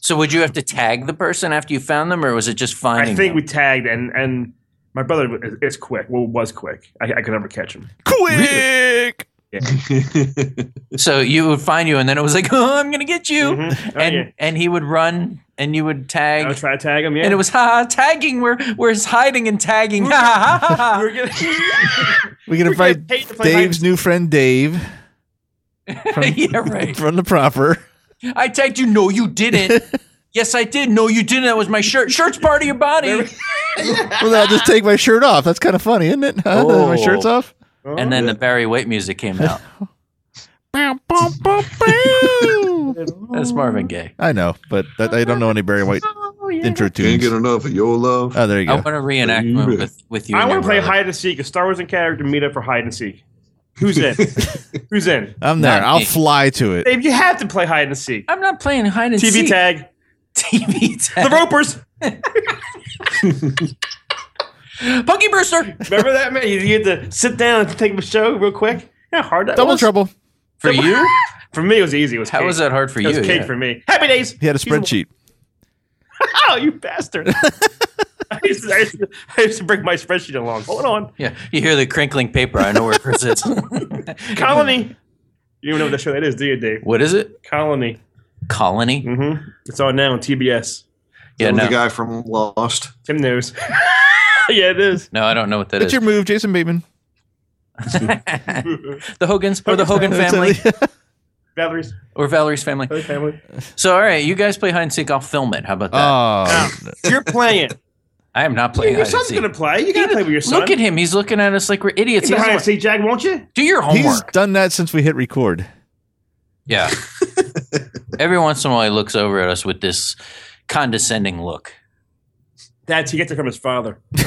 So would you have to tag the person after you found them, or was it just finding? I think them? we tagged, and and my brother is, is quick. Well, was quick. I, I could never catch him. Quick! *laughs* So you would find you, and then it was like, *laughs* "Oh, I'm gonna get you," Mhm. Oh, and yeah. and he would run, and you would tag. I would tag, try to tag him. Yeah, and it was ha ha tagging. We're we're hiding and tagging. *laughs* Ha ha ha ha. We're gonna, We can We're invite getting paid to play hide Dave's new friend Dave ha. *laughs* yeah, right. *laughs* from the proper. I tagged you. No, you didn't. *laughs* yes, I did. No, you didn't. That was my shirt. Shirt's part of your body. Well, then I'll just take my shirt off. That's kind of funny, isn't it? Huh? Oh. My shirt's off. Oh, and then the Barry White music came out. That's Marvin Gaye. I know, but that, I don't know any Barry White oh, intro Can't get enough of your love. Oh, there you go. I go. want a reenactment with with you. I want to play brother. hide and seek. A Star Wars and character meet up for hide and seek. Who's in? *laughs* Who's in? I'm there. Not I'll me. fly to it. Dave, you have to play hide and seek. I'm not playing hide and TV seek. TV tag. *laughs* TV tag. The Ropers. *laughs* Punky Brewster. Remember that man? You you had to sit down and take a show real quick. Yeah, hard that Double was. trouble. For you? For me, it was easy. It was How cake. was that hard for you? It was you? cake Yeah. for me. Happy days. He had a spreadsheet. Oh, you bastard! *laughs* I, used to, I, used to, I used to bring my spreadsheet along. Hold on, Yeah, you hear the crinkling paper. I know where Chris is. *laughs* Colony. You don't know what that show that is, do you, Dave? what is it? Colony. Colony? Mm-hmm. It's on now on TBS. Yeah, the guy from Lost. Tim knows. *laughs* yeah, it is. No, I don't know what that It's is. your move, Jason Bateman. the Hogans or the Hogan family Valerie's or Valerie's family. Valerie family. So, all right, you guys play hide and seek. I'll film it. How about that? oh, You're playing. I am not playing Your son's gonna play. You gotta play with your son. Look at him. He's looking at us like we're idiots. Play He hide and doesn't seek, Jack, won't you? do your homework. he's homework. done that since we hit record. Yeah. *laughs* Every once in a while, he looks over at us with this condescending look. That's he gets it from his father. *laughs*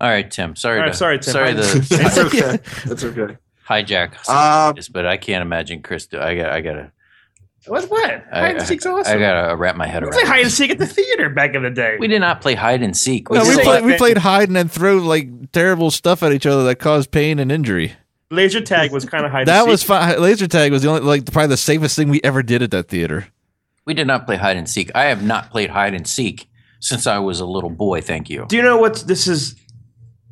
All right, Tim. Sorry. All right, to, sorry, Tim. Sorry That's okay. That's okay. hijack. Uh, this, but I can't imagine Chris. Do, I got. I gotta. What? What? I, Hide and seek's awesome. I gotta wrap my head We around. played hide and seek at the theater back in the day. We did not play hide and seek. We No, we, played, we played hide and then throw like terrible stuff at each other that caused pain and injury. Laser tag was kind of hide. That and was seek. fun. Laser tag was the only like probably the safest thing we ever did at that theater. we did not play hide and seek. I have not played hide and seek since I was a little boy. Thank you. Do you know what this is?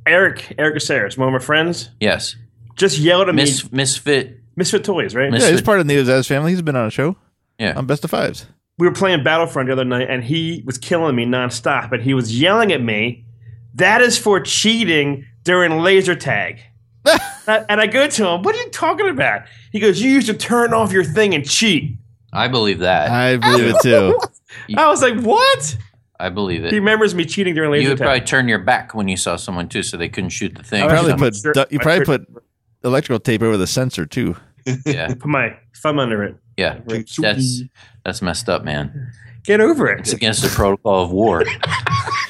Eric, Eric Aceris, one of my friends, Yes, just yelled at me. Misfit. Misfit Toys, right? Mis- Yeah, he's part of the Neozaz family. He's been on a show Yeah. on Best of Fives. we were playing Battlefront the other night, and he was killing me nonstop. And he was yelling at me, "That is for cheating during laser tag." *laughs* Uh, and I go to him, "What are you talking about?" He goes, "You used to turn off your thing and cheat." I believe that. I believe it too. *laughs* I was like, "What?" I believe it. He remembers me cheating during laser tag. You would tag. probably turn your back when you saw someone too, so they couldn't shoot the thing. I probably put Sure. you probably sure- put electrical tape over the sensor too. Yeah, Put my thumb under it. yeah. That's that's messed up, man. Get over it. It's against the protocol of war. *laughs*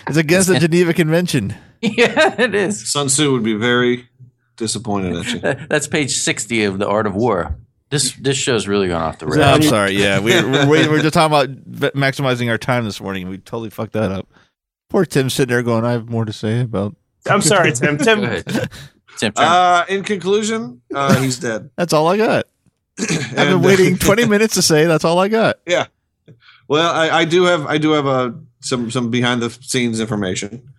It's against the Geneva Convention. yeah, it is. Sun Tzu would be very disappointed at you. *laughs* That's page sixty of the Art of War. This this show's really gone off the No, rails. I'm sorry. Yeah, we, *laughs* we're, we we're just talking about maximizing our time this morning. and We totally fucked that up. Poor Tim sitting there going, "I have more to say about." I'm sorry, Tim. Tim, ahead. Tim, turn- Uh, in conclusion, uh, he's dead. *laughs* That's all I got. *laughs* I've been uh, waiting 20 minutes to say. That's all I got. *laughs* Yeah. Well, I, I do have I do have a some some behind the scenes information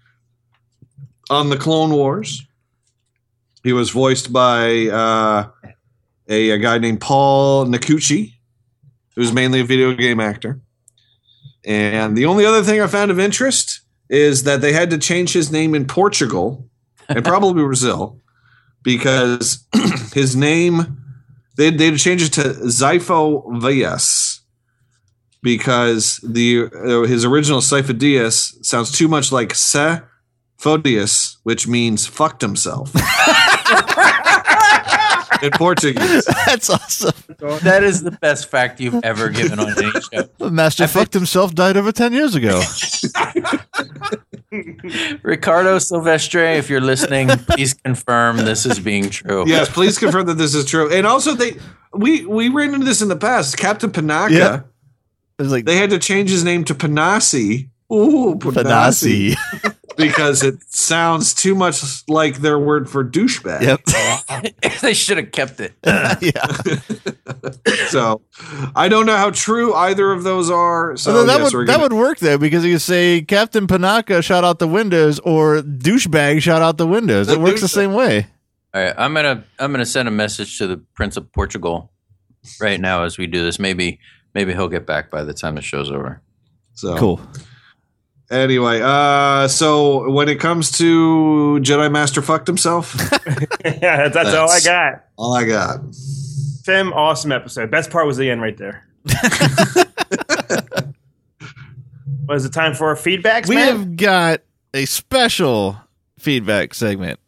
on the Clone Wars. He was voiced by uh, a, a guy named Paul Nakauchi, who's mainly a video game actor. And the only other thing I found of interest is that they had to change his name in Portugal and probably Brazil because *clears throat* his name they they had to change it to Zaifo-Vias because the uh, his original Sifo-Dyas sounds too much like Se Phodius, which means fucked himself. *laughs* in Portuguese. That's awesome. That is the best fact you've ever given on any show. The master fucked himself died over 10 years ago. *laughs* Ricardo Silvestre, if you're listening, please confirm this is being true. yes, please confirm that this is true. And also, they we we ran into this in the past. Captain Panaka, Yeah. It was like they had to change his name to Panasi. Ooh, Panasi. Panasi. *laughs* because it sounds too much like their word for douchebag. Yep. *laughs* they should have kept it. *laughs* yeah. *laughs* So I don't know how true either of those are. So Although that yes, would that gonna- would work though because you could say Captain Panaka shot out the windows or douchebag shot out the windows. The It works the same way. All right, I'm gonna I'm gonna send a message to the Prince of Portugal right now as we do this. Maybe maybe he'll get back by the time the show's over. so Cool. Anyway, uh, so when it comes to Jedi Master fucked himself, *laughs* yeah, that's, that's all I got. all I got. Tim, awesome episode. Best part was the end right there. *laughs* Was it time for our feedbacks, We man? have got a special feedback segment,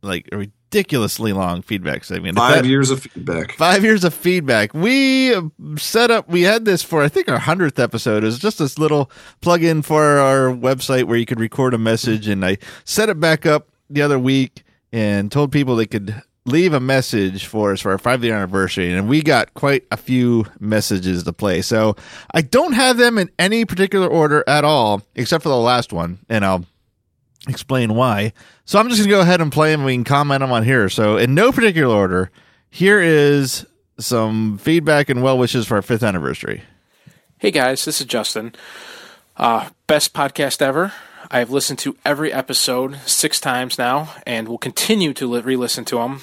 like a ridiculously long feedback segment. Five that- years of feedback. Five years of feedback. We set up, we had this for, I think, our 100th episode. It was just this little plug in for our website where you could record a message. And I set it back up the other week and told people they could leave a message for us for our five year anniversary. And we got quite a few messages to play. So I don't have them in any particular order at all, except for the last one. And I'll explain why. So I'm just going to go ahead and play them. We can comment them on here. So in no particular order, here is some feedback and well wishes for our fifth anniversary. Hey guys, this is Justin. Uh, best podcast ever. I have listened to every episode six times now and will continue to re listen to them.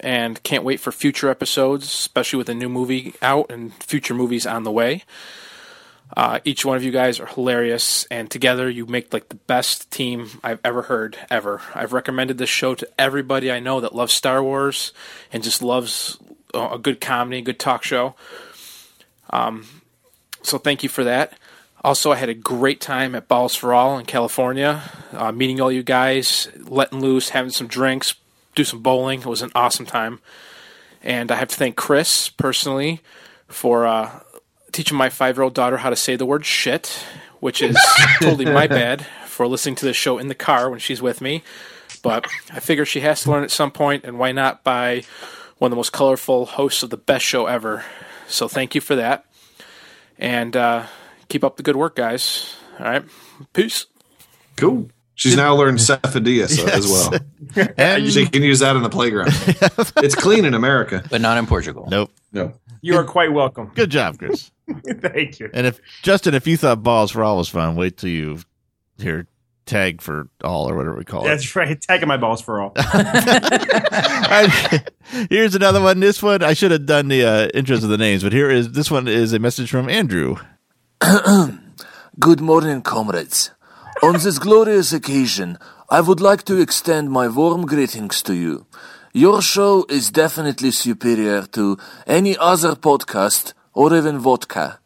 And can't wait for future episodes, especially with a new movie out and future movies on the way. Uh, each one of you guys are hilarious, and together you make like the best team I've ever heard ever. I've recommended this show to everybody I know that loves Star Wars and just loves uh, a good comedy, good talk show. Um, So thank you for that. Also, I had a great time at Balls for All in California, uh, meeting all you guys, letting loose, having some drinks, do some bowling. It was an awesome time. And I have to thank Chris personally for uh, teaching my five year old daughter how to say the word shit, which is *laughs* totally my bad for listening to the show in the car when she's with me. But I figure she has to learn at some point, and why not by one of the most colorful hosts of the best show ever. So thank you for that and uh, keep up the good work, guys. All right, peace. Cool. She's now learned Sifo-Dyas as well. *laughs* And She can use that in the playground. *laughs* it's clean in America. But not in Portugal. nope. No. You are quite welcome. Good job, Chris. *laughs* Thank you. and if Justin, if you thought balls for all was fun, wait till you hear tag for all or whatever we call it. That's right. Tagging my balls for all. *laughs* I- here's another one. This one I should have done the uh, intros of the names, but here is this one is a message from Andrew. *clears throat* Good morning, comrades. On this glorious occasion, I would like to extend my warm greetings to you. Your show is definitely superior to any other podcast or even vodka.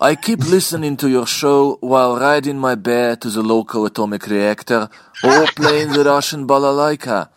I keep listening to your show while riding my bear to the local atomic reactor or *laughs* playing the Russian balalaika.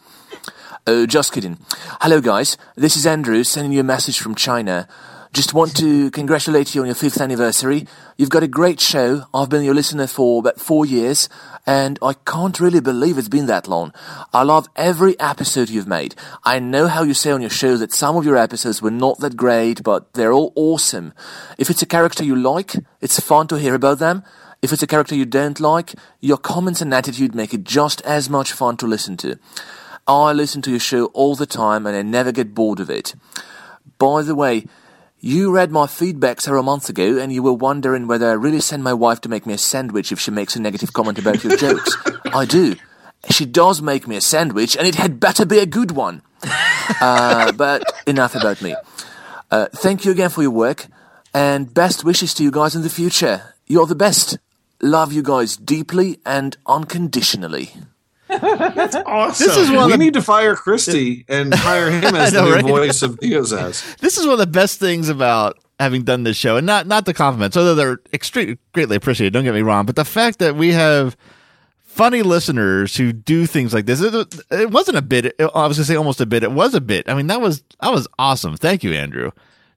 Uh, just kidding. Hello, guys. This is Andrew sending you a message from China. Just want to congratulate you on your fifth anniversary. You've got a great show. I've been your listener for about four years, and I can't really believe it's been that long. I love every episode you've made. I know how you say on your show that some of your episodes were not that great, but they're all awesome. If it's a character you like, it's fun to hear about them. If it's a character you don't like, your comments and attitude make it just as much fun to listen to. I listen to your show all the time and I never get bored of it. By the way, you read my feedback several months ago and you were wondering whether I really send my wife to make me a sandwich if she makes a negative comment about your jokes. *laughs* I do. She does make me a sandwich and it had better be a good one. *laughs* Uh, but enough about me. Uh, thank you again for your work and best wishes to you guys in the future. You're the best. Love you guys deeply and unconditionally. That's *laughs* awesome. This is one We of the, need to fire Christy and hire *laughs* him as know, the new right? voice of Diazaz. this is one of the best things about having done this show, and not not the compliments, although they're extremely greatly appreciated. Don't get me wrong, but the fact that we have funny listeners who do things like this. It, it wasn't a bit. I was gonna say almost a bit. It was a bit. I mean, that was that was awesome. Thank you, Andrew.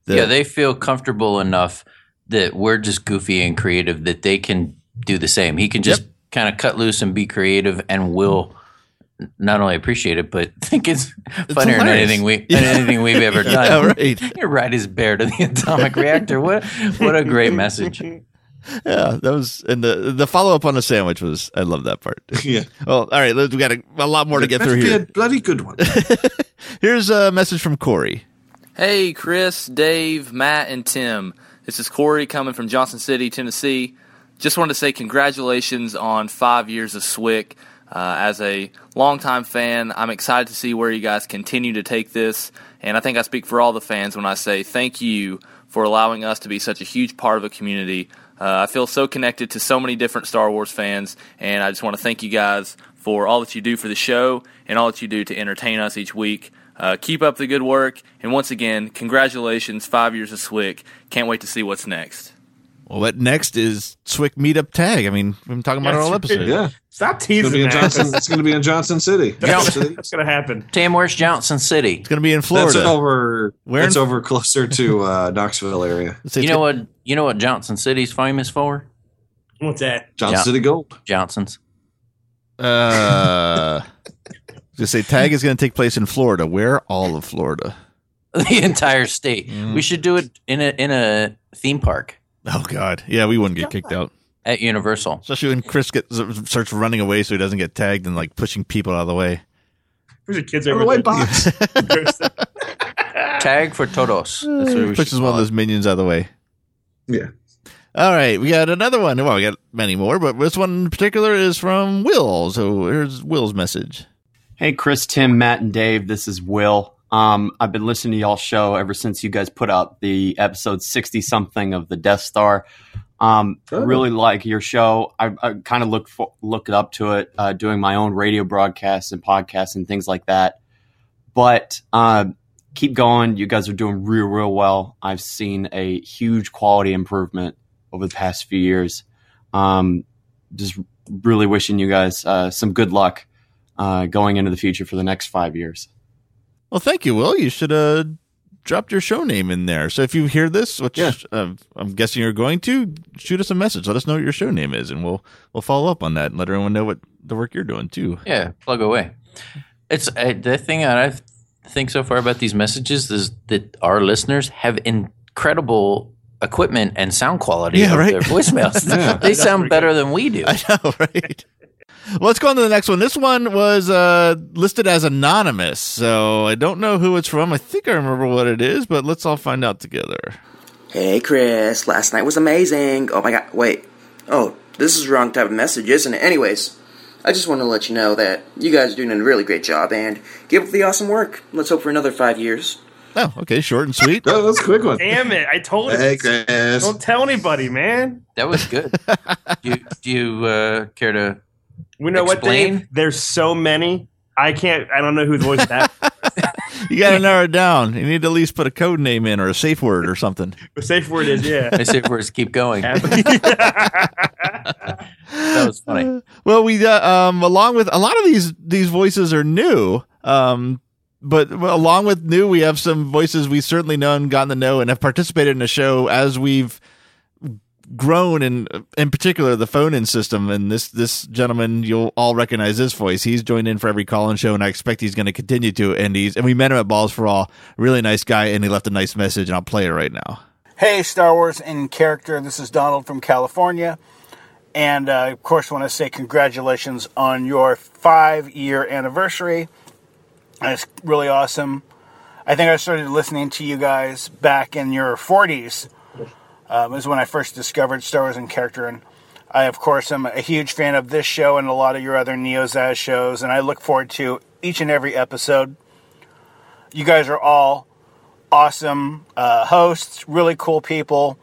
The- yeah, they feel comfortable enough that we're just goofy and creative that they can do the same. He can just kind of cut loose and be creative, and we'll not only appreciate it, but *laughs* think it's funnier than anything we than anything we've ever *laughs* done. Yeah, right. *laughs* You ride his bear to the atomic reactor. What what a great message. Yeah, that was and the the follow up on the sandwich was. I love that part. Yeah. Well, all right, we got a, a lot more to get Better through be here. a bloody good one. Here's a message from Corey. Hey, Chris, Dave, Matt, and Tim. This is Corey coming from Johnson City, Tennessee. Just wanted to say congratulations on five years of SWIC. Uh, as a longtime fan, I'm excited to see where you guys continue to take this. And I think I speak for all the fans when I say thank you for allowing us to be such a huge part of a community. Uh, I feel so connected to so many different Star Wars fans, and I just want to thank you guys for all that you do for the show and all that you do to entertain us each week. Uh, keep up the good work, and once again, congratulations, five years of SWIC. Can't wait to see what's next. Well, what next is Swick Meetup Tag. I mean, we've been talking about it all episode. Yeah. Stop It's gonna teasing be in that. Johnson. It's going to be in Johnson City. *laughs* That's, that's gonna happen. Tim, where's Johnson City? It's going to be in Florida. That's Florida. over. Where It's over closer to uh, Knoxville area. You know what? You know what Johnson City's famous for? What's that? Johnson Yeah. City Gold. Johnson's. Uh, *laughs* just say tag is going to take place in Florida. Where all of Florida? *laughs* The entire state. Mm. We should do it in a in a theme park Oh God, yeah, we wouldn't get kicked out. at Universal. Especially when Chris gets starts running away, so he doesn't get tagged and like pushing people out of the way. Where's the kids On over the white there? box. Tag for todos. That's what we Pushes one of those minions out of the way. yeah. All right, we got another one. Well, we got many more, but this one in particular is from Will. So here's Will's message. Hey, Chris, Tim, Matt, and Dave. This is Will. Um, I've been listening to y'all show ever since you guys put out the episode 60 something of the Death Star. Um. Really like your show. I, I kind of looked for, looked up to it, uh, doing my own radio broadcasts and podcasts and things like that. But uh, keep going. You guys are doing real, real well. I've seen a huge quality improvement over the past few years. Um, just really wishing you guys uh, some good luck uh, going into the future for the next five years. Well, thank you, Will. You should have dropped your show name in there. So if you hear this, which Yeah. uh, I'm guessing you're going to, shoot us a message. Let us know what your show name is, and we'll we'll follow up on that and let everyone know what the work you're doing too. Yeah, plug away. It's uh, the thing I think so far about these messages is that our listeners have incredible equipment and sound quality Yeah, of right. their *laughs* voicemails. they sound better than we do. I know, *laughs* right? Well, let's go on to the next one. This one was uh, listed as anonymous, so I don't know who it's from. I think I remember what it is, but let's all find out together. Hey Chris, last night was amazing. Oh my god, wait. Oh, this is the wrong type of message, isn't it? Anyways, I just want to let you know that you guys are doing a really great job and keep up the awesome work. Let's hope for another five years. Oh, okay, short and sweet. *laughs* Oh, that's a quick one. Damn it! I told you. Hey, Chris. Don't tell anybody, man. That was good. do *laughs* you, do you uh, care to? We know what, Explain. Dave? There's so many. I can't. I don't know whose voice that. *laughs* You got to narrow it down. You need to at least put a code name in or a safe word or something. the safe word is yeah. safe word is Keep going. *laughs* That was funny. *laughs* Well, we uh, um along with a lot of these these voices are new. Um but along with new, we have some voices we certainly know and gotten to know and have participated in the show as we've grown and in particular the phone in system and this this gentleman you'll all recognize this voice he's joined in for every call-in show and i expect he's going to continue to and he's and we met him at balls for all really nice guy and he left a nice message and i'll play it right now Hey, Star Wars in character. This is Donald from California. And uh, of course, want to say congratulations on your five year anniversary. That's really awesome. I think I started listening to you guys back in your 40s. Um, was when I first discovered Star Wars in character. And I, of course, am a huge fan of this show and a lot of your other Neozaz shows. And I look forward to each and every episode. You guys are all awesome uh, hosts, really cool people,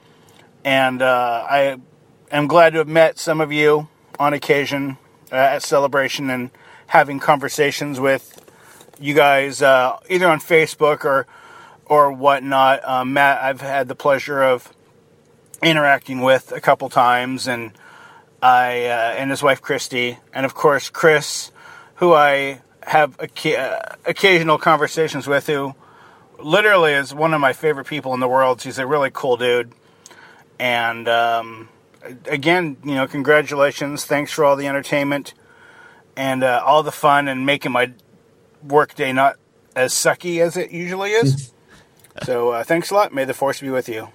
and uh, I am glad to have met some of you on occasion uh, at Celebration and having conversations with you guys uh, either on Facebook or or whatnot. Um, Matt, I've had the pleasure of interacting with a couple times, and I uh, and his wife Christy, and of course Chris, who I have oca- uh, occasional conversations with, who literally is one of my favorite people in the world. He's a really cool dude, and um, again, you know, congratulations! Thanks for all the entertainment and uh, all the fun and making my workday not as sucky as it usually is. *laughs* so uh, thanks a lot. May the force be with you.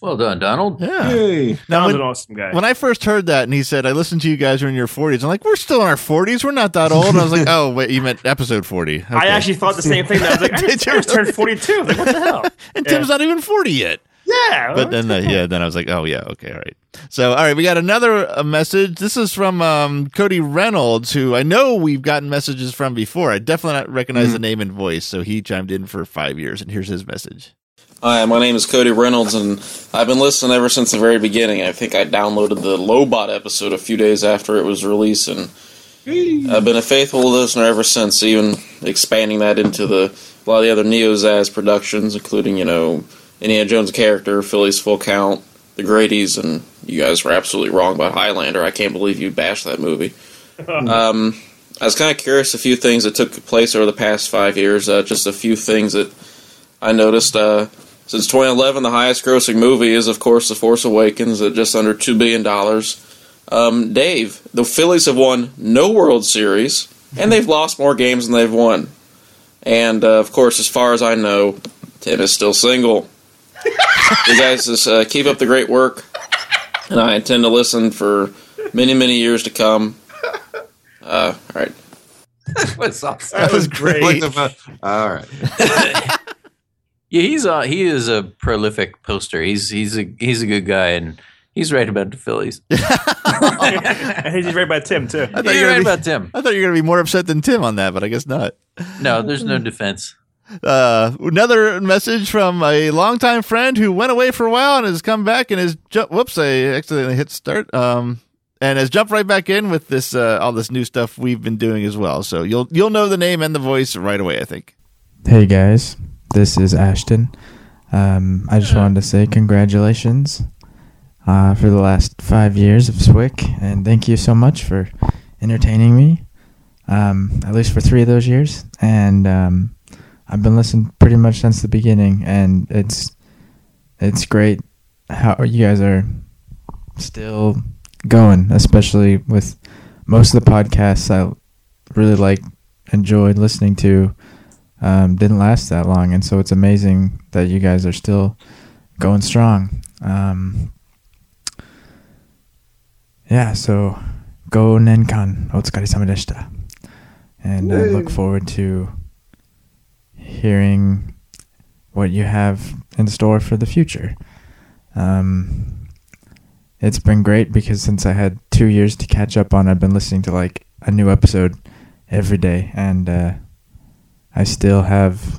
Well done, Donald. Yeah. Yay. Now, Donald's when, an awesome guy. when I first heard that and he said, I listened to you guys when in your 40s, I'm like, we're still in our 40s. We're not that old. And I was like, *laughs* oh, wait, you meant episode 40. I actually thought the same thing. I was like, I Did just, you I just turned 42. Like, what the hell? *laughs* and Tim's not even 40 yet. Yeah. But then, uh, yeah, then I was like, oh, yeah, okay, all right. So, all right, we got another uh, message. This is from um, Cody Reynolds, who I know we've gotten messages from before. I definitely not recognize the name and voice. So he chimed in for five years, and here's his message. Hi, my name is Cody Reynolds, and I've been listening ever since the very beginning. I think I downloaded the Lobot episode a few days after it was released, and I've been a faithful listener ever since, even expanding that into the a lot of the other Neo Zaz productions, including, you know, Indiana Jones character, Philly's Full Count, The Grady's, and you guys were absolutely wrong about Highlander. I can't believe you bashed that movie. *laughs* um, I was kind of curious a few things that took place over the past five years, uh, just a few things that I noticed. Uh, since 2011, the highest grossing movie is, of course, The Force Awakens at just under $2 billion. Um, Dave, the Phillies have won no World Series, and they've lost more games than they've won. And, uh, of course, as far as I know, Tim is still single. you guys just uh, keep up the great work, and I intend to listen for many, many years to come. Uh, all right. *laughs* What's awesome. That was great. Like the fu- All right. *laughs* Yeah, he's uh he is a prolific poster. He's he's a he's a good guy and he's right about the Phillies. *laughs* *laughs* He's right about Tim, too. I thought, You're were right gonna be, about Tim. I thought you were going to be more upset than Tim on that, but I guess not. No, there's no defense. Uh, another message from a longtime friend who went away for a while and has come back and has jumped. Whoops, I accidentally hit start. Um, and has jumped right back in with this uh, all this new stuff we've been doing as well. So you'll you'll know the name and the voice right away. I think. Hey guys, this is Ashton. Um, I just wanted to say congratulations uh, for the last five years of Swick, and thank you so much for entertaining me, um, at least for three of those years. And um, I've been listening pretty much since the beginning, and it's it's great how you guys are still going, especially with most of the podcasts I really like enjoyed listening to um, didn't last that long, and so it's amazing that you guys are still going strong. Um, yeah, so go Nenkan, otsukare deshita. And I look forward to hearing what you have in store for the future. Um, it's been great because since I had two years to catch up on, I've been listening to like a new episode every day, and uh, I still have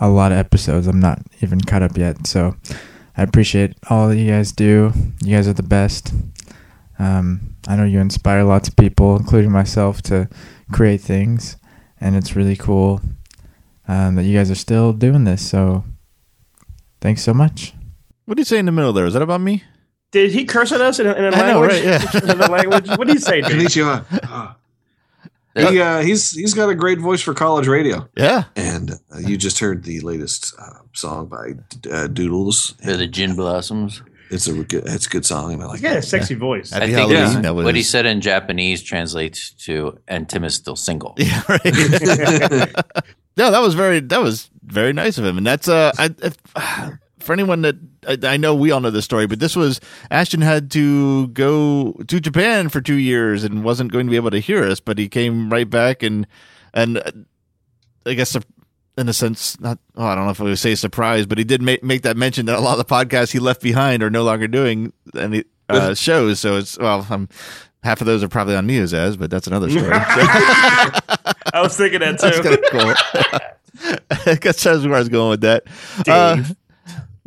a lot of episodes. I'm not even caught up yet, so I appreciate all that you guys do. You guys are the best. Um, I know you inspire lots of people, including myself, to create things, and it's really cool um, that you guys are still doing this. So, thanks so much. What did you say in the middle there? Is that about me? Did he curse at us in a, in a I know, language? right, yeah. *laughs* in a language? What did he say, *laughs* dude? Konnichiwa. He, uh, he's he's got a great voice for college radio. Yeah. And uh, you just heard the latest uh, song by uh, Doodles. For the Gin Blossoms. It's a good, it's a good song, and I like Yeah, it. sexy voice. I think Halloween, what he said in Japanese translates to "and Tim is still single." Yeah, *laughs* right. *laughs* no, that was very that was very nice of him, and that's uh, I, if, for anyone that I, I know we all know this story, but this was Ashton had to go to Japan for two years and wasn't going to be able to hear us, but he came right back and and uh, I guess in a sense, not oh, I don't know if I would say surprise, but he did make make that mention that a lot of the podcasts he left behind are no longer doing any uh, shows. So it's well, um, half of those are probably on Neozaz, but that's another story. *laughs* I was thinking that too. That's kind of cool. *laughs* That's where I was going with that. Uh,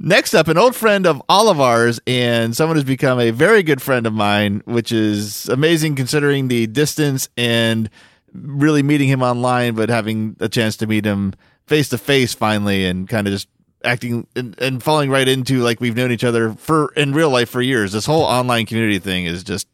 next up, an old friend of all of ours, and someone who's become a very good friend of mine, which is amazing considering the distance and really meeting him online, but having a chance to meet him face to face finally, and kind of just acting and, and falling right into like we've known each other for in real life for years. This whole online community thing is just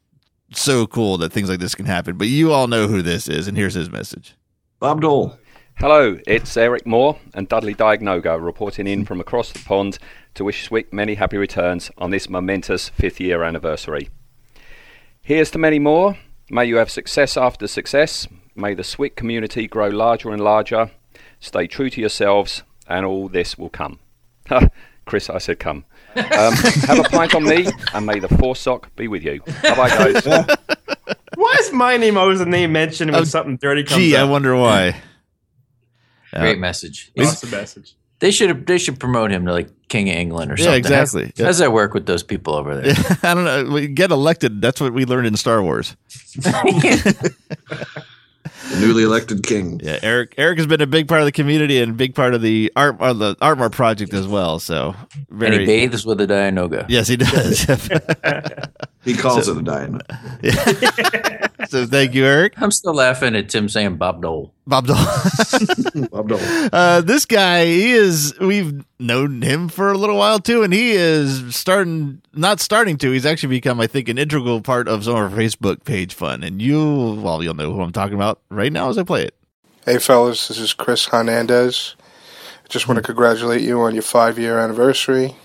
so cool that things like this can happen. But you all know who this is, and here's his message. Bob Dole. Hello, it's Eric Moore and Dudley Diagnoga reporting in from across the pond to wish Swick many happy returns on this momentous fifth year anniversary. Here's to many more. May you have success after success. May the Swick community grow larger and larger. Stay true to yourselves, and all this will come. *laughs* Chris, I said come. Um, *laughs* have a pint on me, and may the Forsock be with you. Bye bye, guys. Why is my name always the name mentioned when something dirty comes Gee, I wonder why. Great message. Awesome message. They should they should promote him to like King of England or Yeah, something. exactly. How's, how's that work with those people over there? *laughs* I don't know. We get elected. That's what we learned in Star Wars. *laughs* The newly elected king. Yeah, Eric. Eric has been a big part of the community and a big part of the art, uh, the Artmar project as well. So very. and he bathes with a Dianoga. Yes, he does. *laughs* He calls So- it a diamond. So thank you, Eric. I'm still laughing at Tim saying Bob Dole. Bob Dole. *laughs* Bob Dole. Uh, this guy, he is. We've known him for a little while too, and he is starting. Not starting to. He's actually become, I think, an integral part of some of our Facebook page fun. And you, well, you'll know who I'm talking about right now as I play it. Hey, fellas, this is Chris Hernandez. I just want to congratulate you on your five year anniversary.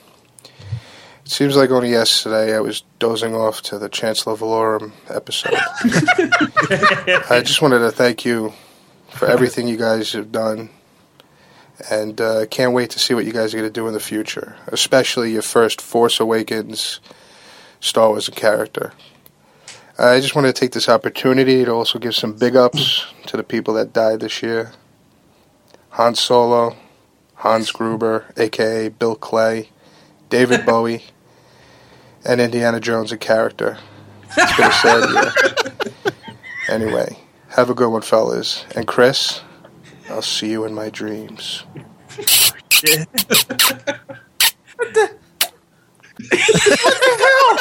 It seems like only yesterday I was dozing off to the Chancellor Valorum episode. *laughs* I just wanted to thank you for everything you guys have done. And uh, can't wait to see what you guys are going to do in the future, especially your first Force Awakens Star Wars character. I just want to take this opportunity to also give some big ups to the people that died this year Han Solo, Hans Gruber, aka Bill Clay, David *laughs* Bowie, and Indiana Jones a character. It's been a sad year. *laughs* Anyway, have a good one, fellas. And Chris, I'll see you in my dreams. What the what the hell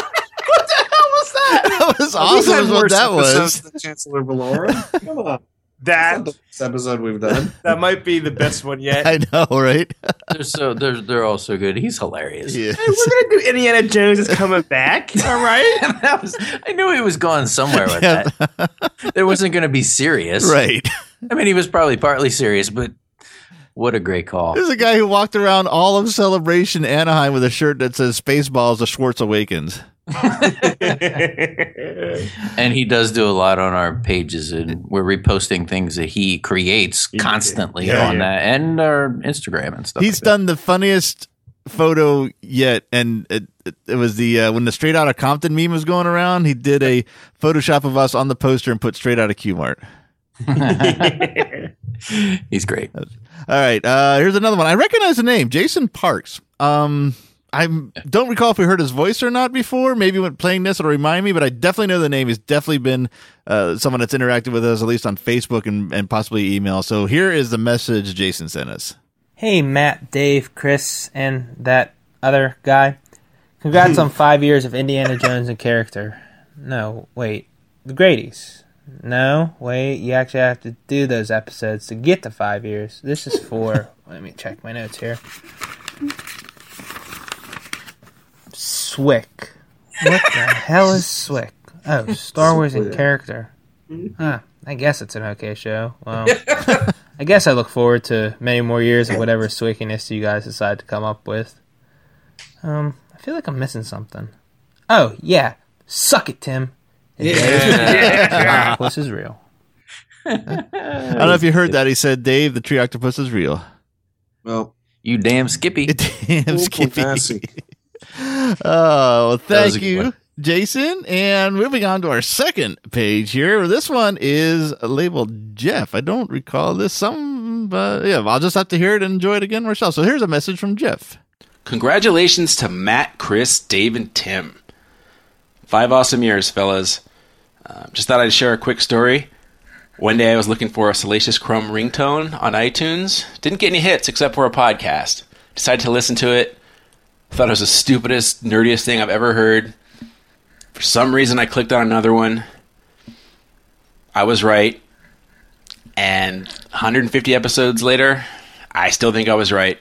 What the hell was that? That was awesome. had what that was. than Chancellor Valorum. Come on. That This *laughs* episode we've done. *laughs* that might be the best one *laughs* yet. I know, right? They're so they're they're all so good. He's hilarious. Yeah. Hey, we're gonna do Indiana Jones is coming back. All right. that was I knew he was going somewhere with Yeah. that. It wasn't going to be serious, Right. I mean, he was probably partly serious, but what a great call. There's a guy who walked around all of Celebration Anaheim with a shirt that says Spaceballs, the Schwartz Awakens. *laughs* And he does do a lot on our pages, and we're reposting things that he creates constantly Yeah, on yeah. that and our Instagram and stuff. He's done the funniest photo yet, and it, it, it was the uh, when the Straight Outta Compton meme was going around. He did a Photoshop of us on the poster and put Straight Outta Q Mart. *laughs* *laughs* He's great. All right, uh, here's another one. I recognize the name, Jason Parks. Um, I don't recall if we heard his voice or not before. Maybe when playing this, it'll remind me, but I definitely know the name. He's definitely been uh, someone that's interacted with us, at least on Facebook and, and possibly email. So here is the message Jason sent us. Hey, Matt, Dave, Chris, and that other guy. Congrats on *laughs* five years of Indiana Jones in character. No, wait. The Grady's. No, wait. You actually have to do those episodes to get to five years. This is four. *laughs* Let me check my notes here. Swick. What the hell is Swick? Oh, Star Wars in character. Huh. I guess it's an okay show. Well, *laughs* I guess I look forward to many more years of whatever swickiness you guys decide to come up with. Um, I feel like I'm missing something. Oh, yeah. Suck it, Tim. Yeah. Octopus is real. *laughs* I don't know if you heard that. He said, Dave, the tree octopus is real. Well, you damn Skippy. *laughs* damn Skippy. Classy. *laughs* Oh, well, thank you. Jason. And moving on to our second page here. This one is labeled Jeff. I don't recall this. Some, but yeah, I'll just have to hear it and enjoy it again myself. So here's a message from Jeff. Congratulations to Matt, Chris, Dave, and Tim. Five awesome years, fellas. Uh, just thought I'd share a quick story. One day I was looking for a Salacious Crumb ringtone on iTunes. Didn't get any hits except for a podcast. Decided to listen to it. Thought it was the stupidest, nerdiest thing I've ever heard. For some reason, I clicked on another one. I was right. And 150 episodes later, I still think I was right.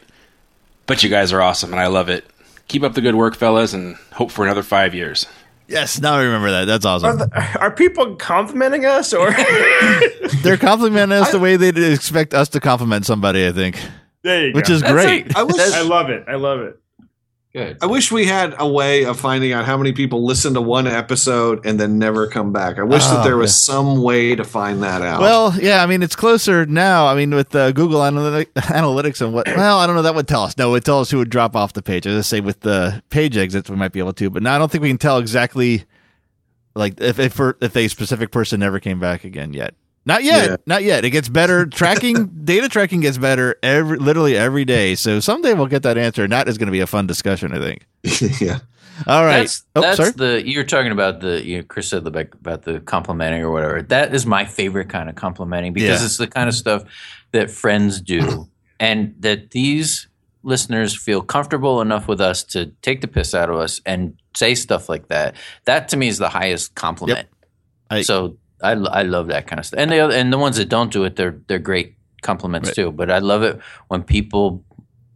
But you guys are awesome, and I love it. Keep up the good work, fellas, and hope for another five years. Yes, now I remember that. That's Are, awesome. the, are people complimenting us or? *laughs* They're complimenting us the way they'd expect us to compliment somebody. I think. there you Which go. is That's great. like- I wish- I love it. I love it. Good. I wish we had a way of finding out how many people listen to one episode and then never come back. I wish that Oh, there was yeah. some way to find that out. Well, yeah, I mean it's closer now. I mean with uh, Google Analytic- Analytics and what? Well, I don't know. That would tell us. No, it would tell us who would drop off the page. As I say, with the page exits, we might be able to. But now I don't think we can tell exactly, like if if, for, if a specific person never came back again yet. Not yet. Yeah. Not yet. It gets better. Tracking *laughs* data tracking gets better every literally every day. So someday we'll get that answer, and that is going to be a fun discussion. I think. *laughs* yeah. All right. That's, oh, that's sorry. the you're talking about the you know, Chris said the, about the complimenting or whatever. That is my favorite kind of complimenting because Yeah. it's the kind of stuff that friends do, *clears throat* and that these listeners feel comfortable enough with us to take the piss out of us and say stuff like that. That to me is the highest compliment. so I, I love that kind of stuff, and the other, and the ones that don't do it, they're they're great compliments Right. too. But I love it when people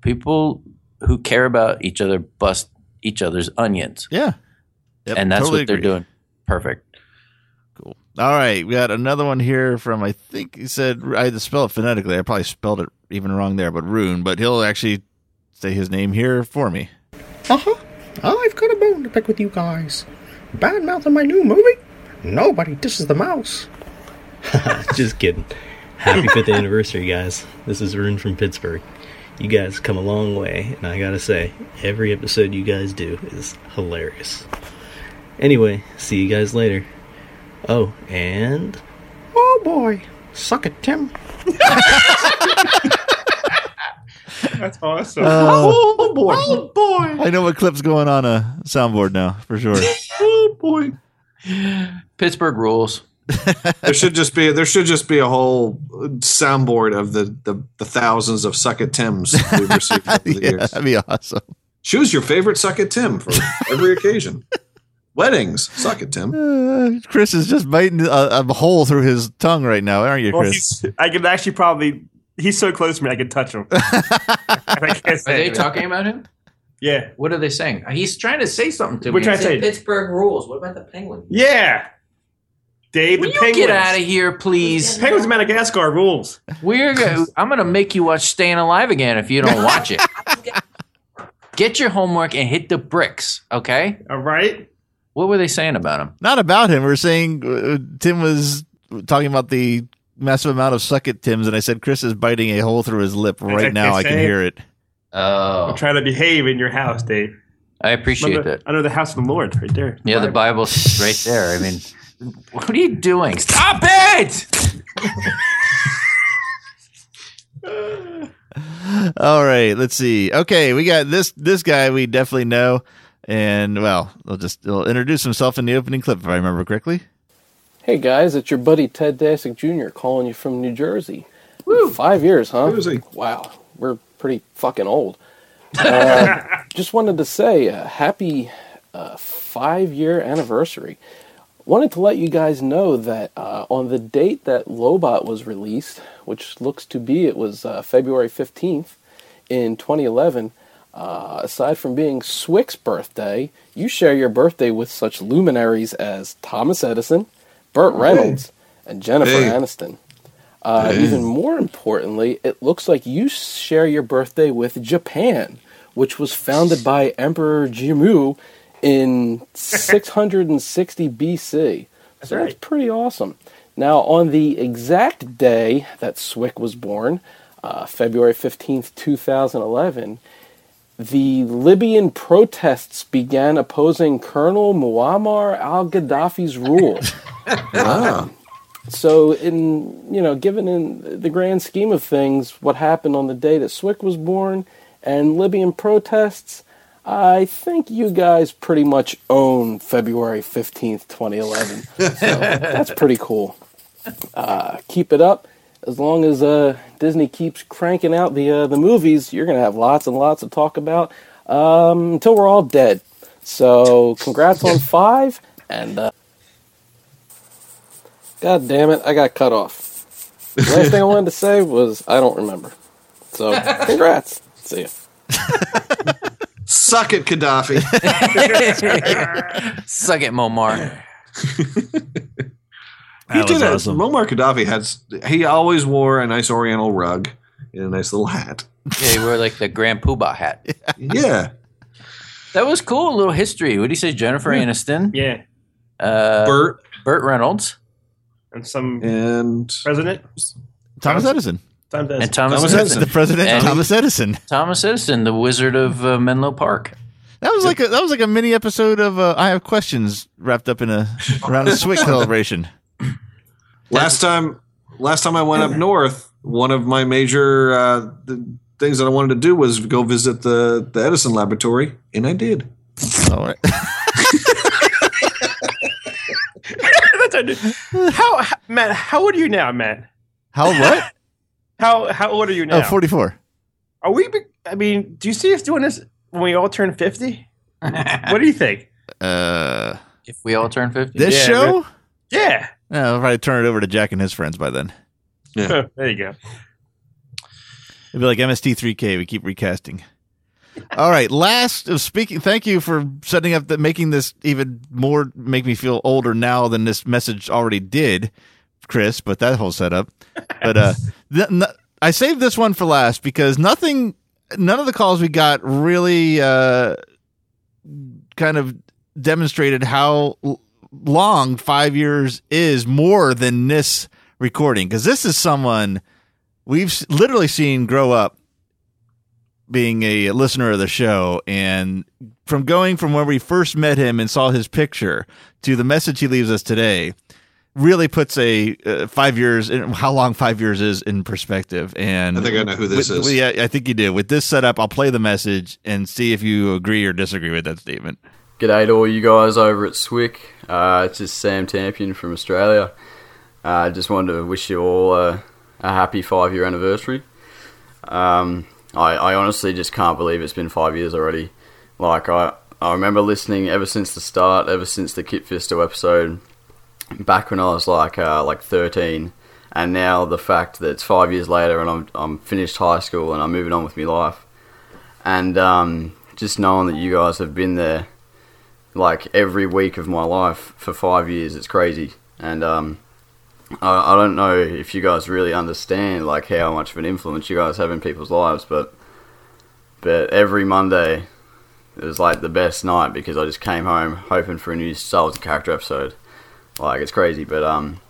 people who care about each other bust each other's onions. Yeah. Yep, and that's totally what they're agree. doing. Perfect. Cool. All right, we got another one here from I think he said I had to spell it phonetically. I probably spelled it even wrong there, but Rune. But he'll actually say his name here for me. Uh huh. I've got a bone to pick with you guys. Bad mouth in my new movie? Nobody disses the mouse. *laughs* Just kidding. Happy fifth anniversary, guys. This is Rune from Pittsburgh. You guys come a long way, and I gotta say, every episode you guys do is hilarious. Anyway, see you guys later. Oh, and Oh boy. Suck it, Tim. *laughs* That's awesome. Uh, oh boy! Oh boy! I know what clip's going on a soundboard now for sure. *laughs* oh boy! Pittsburgh rules. there should just be there should just be a whole soundboard of the the, the thousands of suck it Tims we've received over the *laughs* yeah, years. that'd be awesome. Choose your favorite suck it Tim for every occasion. *laughs* Weddings, suck it Tim. Uh, Chris is just biting a, a hole through his tongue right now, aren't you, Well, Chris? he's, I could actually probably. He's so close to me, I could touch him. *laughs* I can't Are say they it. talking about him? Yeah. What are they saying? He's trying to say something to We're me. trying to say- Pittsburgh rules. What about the Penguins? Yeah. Dave, Will the you penguins. get out of here, please? Penguins of Madagascar rules. We're go- I'm going to make you watch Staying Alive again if you don't watch it. *laughs* Get your homework and hit the bricks, okay? All right. What were they saying about him? Not about him. We're saying uh, Tim was talking about the massive amount of suck it Tims, and I said Chris is biting a hole through his lip right I now. I can say. hear it. Oh, I'm trying to behave in your house, Dave. I appreciate under, that. Under the house of the Lord, right there. Yeah, the Bible's right there. I mean, what are you doing? Stop it! *laughs* All right, let's see. Okay, we got this this guy we definitely know, and well, he'll just he'll introduce himself in the opening clip if I remember correctly. Hey guys, it's your buddy Ted Dasick Jr. calling you from New Jersey. Woo. Five years, huh? Wow, we're pretty fucking old. *laughs* Uh, just wanted to say uh, happy uh, five year anniversary. Wanted to let you guys know that uh, on the date that Lobot was released, which looks to be it was uh, February 15th in 2011, uh, aside from being Swick's birthday, you share your birthday with such luminaries as Thomas Edison, Burt Reynolds, and Jennifer Hey. Aniston. Uh. Even more importantly, it looks like you share your birthday with Japan, which was founded by Emperor Jimmu in *laughs* 660 BC. So that's pretty awesome. Now, on the exact day that Swick was born, uh, February 15th, 2011, the Libyan protests began opposing Colonel Muammar al Gaddafi's rule. *laughs* Wow. So, in you know, given in the grand scheme of things, what happened on the day that Swick was born and Libyan protests, I think you guys pretty much own February fifteenth, twenty eleven. So that's pretty cool. Uh, keep it up. As long as uh, Disney keeps cranking out the uh, the movies, you're gonna have lots and lots to talk about um, until we're all dead. So, congrats on five, and uh, God damn it, I got cut off. The last thing I wanted to say was I don't remember. So, *laughs* congrats. See ya. Suck it, Gaddafi. *laughs* Suck it, Momar. *laughs* He That did was it. awesome. Muammar Gaddafi had. He always wore a nice Oriental rug and a nice little hat. Yeah, he wore like the Grand Poobah hat. Yeah. That was cool. A little history. What do you say, Jennifer Aniston? Yeah. Uh, Burt. Burt Reynolds. And some and president. Thomas Edison. Thomas Edison. And Thomas, Thomas Edison. The president, And Thomas Edison. Thomas Edison, the Wizard of uh, Menlo Park. That was like a that was like a mini episode of uh, I have questions wrapped up in a around a Swick *laughs* celebration. Last time, last time I went up north, one of my major uh, the things that I wanted to do was go visit the the Edison laboratory, and I did. All right. *laughs* how, how Matt? How old are you now, Matt? How what? *laughs* How how old are you now? Oh, 44. Are we? be- I mean, do you see us doing this when we all turn fifty? *laughs* what do you think? Uh, if we all turn 50? This Yeah, show? Yeah. Yeah, I'll probably turn it over to Jack and his friends by then. Yeah. *laughs* there you go. It'd be like MST3K. We keep recasting. All right. Last of speaking. Thank you for setting up the making this even more make me feel older now than this message already did, Chris. But that whole setup. But uh, *laughs* th- n- I saved this one for last because nothing, none of the calls we got really uh, kind of demonstrated how l- long five years is more than this recording because this is someone we've s- literally seen grow up being a listener of the show and from going from when we first met him and saw his picture to the message he leaves us today really puts a uh, five years in how long five years is in perspective and I think I know who this with- is. yeah i think you do with this setup i'll play the message and see if you agree or disagree with that statement G'day to all you guys over at Swick. Uh, it's just Sam Tampion from Australia. I uh, just wanted to wish you all a, a happy five year anniversary. Um, I, I honestly just can't believe it's been five years already. Like, I, I remember listening ever since the start, ever since the Kit Fisto episode, back when I was like uh, like 13. And now the fact that it's five years later and I'm, I'm finished high school and I'm moving on with my life. And um, just knowing that you guys have been there like every week of my life for five years. It's crazy, and um, I, I don't know if you guys really understand like how much of an influence you guys have in people's lives, but but every Monday it was like the best night because I just came home hoping for a new Star Wars character episode. Like it's crazy, but um,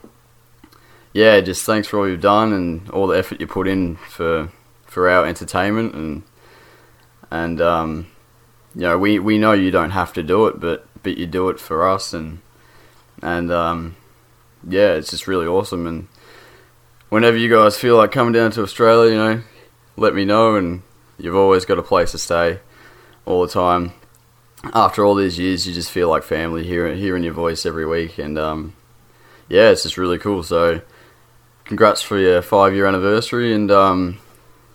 yeah, just thanks for all you've done and all the effort you put in for for our entertainment and and um, you know, we, we know you don't have to do it, but but you do it for us, and and um, yeah, it's just really awesome. And whenever you guys feel like coming down to Australia, you know, let me know. And you've always got a place to stay all the time. After all these years, you just feel like family, hearing hearing your voice every week, and um, yeah, it's just really cool. So, congrats for your five year anniversary, and um,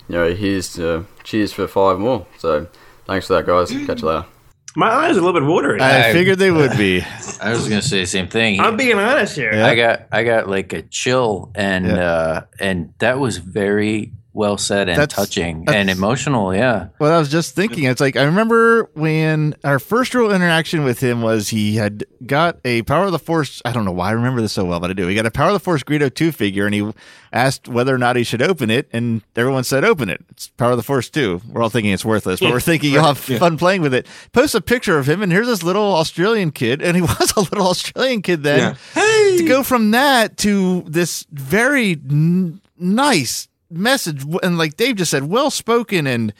you know, here's to cheers for five more. So. Thanks for that, guys. Catch you later. My eyes are a little bit watering. I figured they would be. *laughs* I was gonna say the same thing. I'm being honest here. I got I got like a chill and uh and that was very well said and That's- touching that's- and emotional, yeah. Well, I was just thinking, it's like I remember when our first real interaction with him was he had got a Power of the Force. I don't know why I remember this so well, but I do. He got a Power of the Force Greedo 2 figure and he asked whether or not he should open it, and everyone said, Open it. It's Power of the Force 2. We're all thinking it's worthless, but Yeah, we're thinking you'll have yeah. fun playing with it. Post a picture of him, and here's this little Australian kid, and he *laughs* was a little Australian kid then. Hey, To go from that to this very n- nice message, and like Dave just said, well spoken and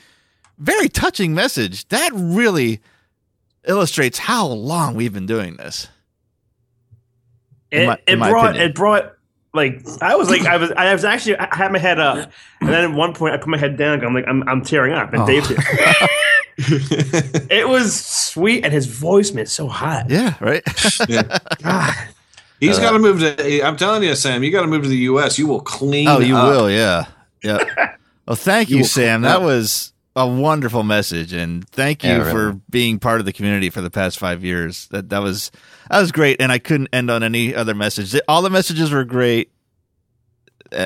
very touching message. That really illustrates how long we've been doing this. It, my- it brought opinion. it brought like I was like I was I was actually I had my head up and then at one point I put my head down. I'm like I'm I'm tearing up and Oh. Dave's here. *laughs* it was sweet and his voice man so hot. Yeah, right. *laughs* God, He's Uh, got to move to. I'm telling you, Sam. You got to move to the U.S. You will clean. Oh, you up. will, yeah, yeah. *laughs* Well, thank You you, Sam. That was a wonderful message, and thank you Yeah, really. for being part of the community for the past five years. That that was that was great, and I couldn't end on any other message. All the messages were great,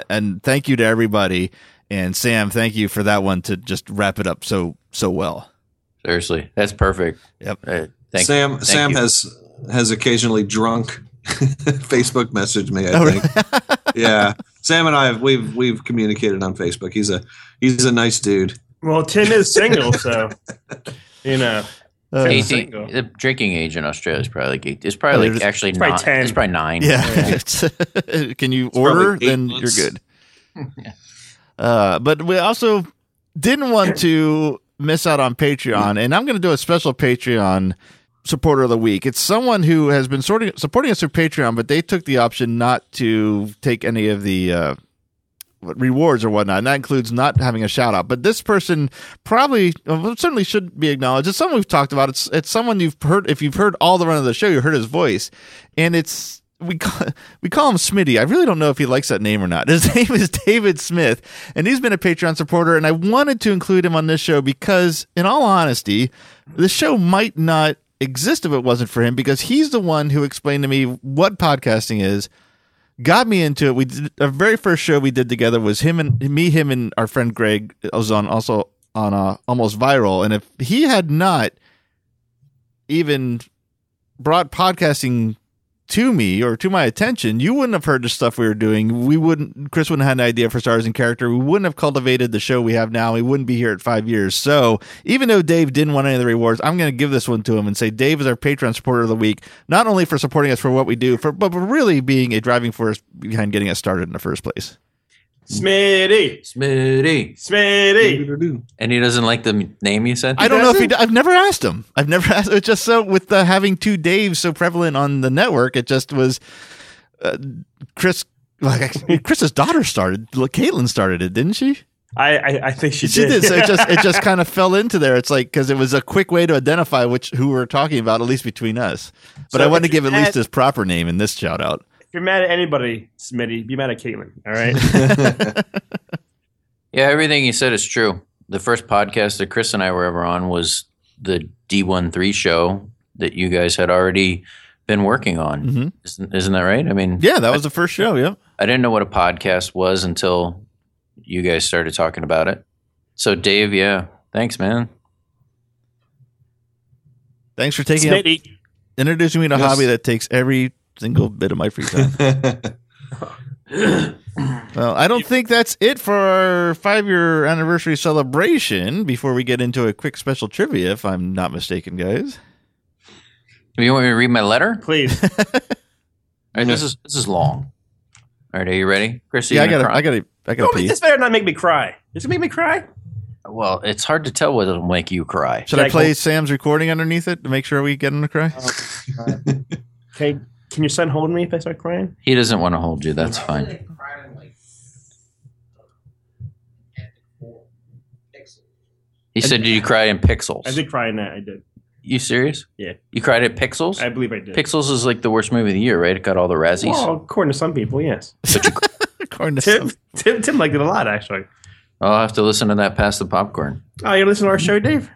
and thank you to everybody. And Sam, thank you for that one to just wrap it up so so well. Seriously, that's perfect. Yep. Uh, thank Sam thank Sam you. has has occasionally drunk *laughs* Facebook messaged me. I Oh, think. *laughs* yeah, Sam and I have we've we've communicated on Facebook. He's a he's a nice dude. Well, Tim is single, so *laughs* you know. Uh, 18 the drinking age in Australia is probably like eight, it's probably like It's actually probably not 10. it's probably nine. Yeah. *laughs* It's- *laughs* Can you order? probably Then months. you're good. Uh, but we also didn't want to miss out on Patreon, and I'm going to do a special Patreon supporter of the week. It's someone who has been sorting, supporting us through Patreon, but they took the option not to take any of the uh, rewards or whatnot, and that includes not having a shout out. But this person probably well, certainly should be acknowledged. It's someone we've talked about. It's it's someone you've heard. If you've heard all the run of the show, you heard his voice, and it's we call, *laughs* we call him Smitty. I really don't know if he likes that name or not. *laughs* His name is David Smith, and he's been a Patreon supporter. And I wanted to include him on this show because, in all honesty, the show might not exist if it wasn't for him because he's the one who explained to me what podcasting is got me into it. We did our very first show we did together was him and me, him and our friend Greg was on also on uh, almost viral. And if he had not even brought podcasting to me or to my attention, you wouldn't have heard the stuff we were doing. We wouldn't, Chris wouldn't have had an idea for stars and character. We wouldn't have cultivated the show we have now. We wouldn't be here at five years. So even though Dave didn't want any of the rewards, I'm going to give this one to him and say Dave is our Patreon supporter of the week, not only for supporting us for what we do, for but really being a driving force behind getting us started in the first place. Smitty, Smitty. Smitty. And he doesn't like the name you said? I don't know if he. I've never asked him. I've never *laughs* asked. It's just so with the having two Daves so prevalent on the network. It just was. Uh, Chris, like *laughs* Chris's daughter started. Caitlin started it, didn't she? I, I, I think she, did. She did. did. So it just it just *laughs* kind of fell into there. It's like because it was a quick way to identify which who we're talking about, at least between us. But So I wanted to give you at least his proper name in this shout out. If you're mad at anybody, Smitty, be mad at Caitlin. All right. *laughs* Yeah, everything you said is true. The first podcast that Chris and I were ever on was the D13 show that you guys had already been working on. Mhm. Isn't, isn't that right? I mean, Yeah, that was the first show. Yep. I didn't know what a podcast was until you guys started talking about it. So, Dave, yeah, thanks, man. Thanks for taking up, introducing me to a Yes. hobby that takes every single bit of my free time. *laughs* Well, I don't think that's it for our five year anniversary celebration before we get into a quick special trivia, if I'm not mistaken, guys. You want me to read my letter? Please. *laughs* All right, this is this is long. All right, are you ready, Chris? are Yeah, I you gonna gotta, cry? I gotta, I gotta Don't make pee. this better not make me cry. Does it make me cry? Well, it's hard to tell whether it'll make you cry. Should I Yeah, play go- Sam's recording underneath it to make sure we get him to cry? Oh, *laughs* okay. Can your son hold me if I start crying? He doesn't want to hold you. That's fine. He said, "Did you cry in Pixels?" I did cry in that. I did. You serious? Yeah. You cried at Pixels? I believe I did. Pixels is like the worst movie of the year, right? It got all the Razzies. Well, according to some people, yes. *laughs* According to Tim, some- Tim, Tim liked it a lot, actually. I'll have to listen to that past the popcorn. Oh, you listen to our show, Dave?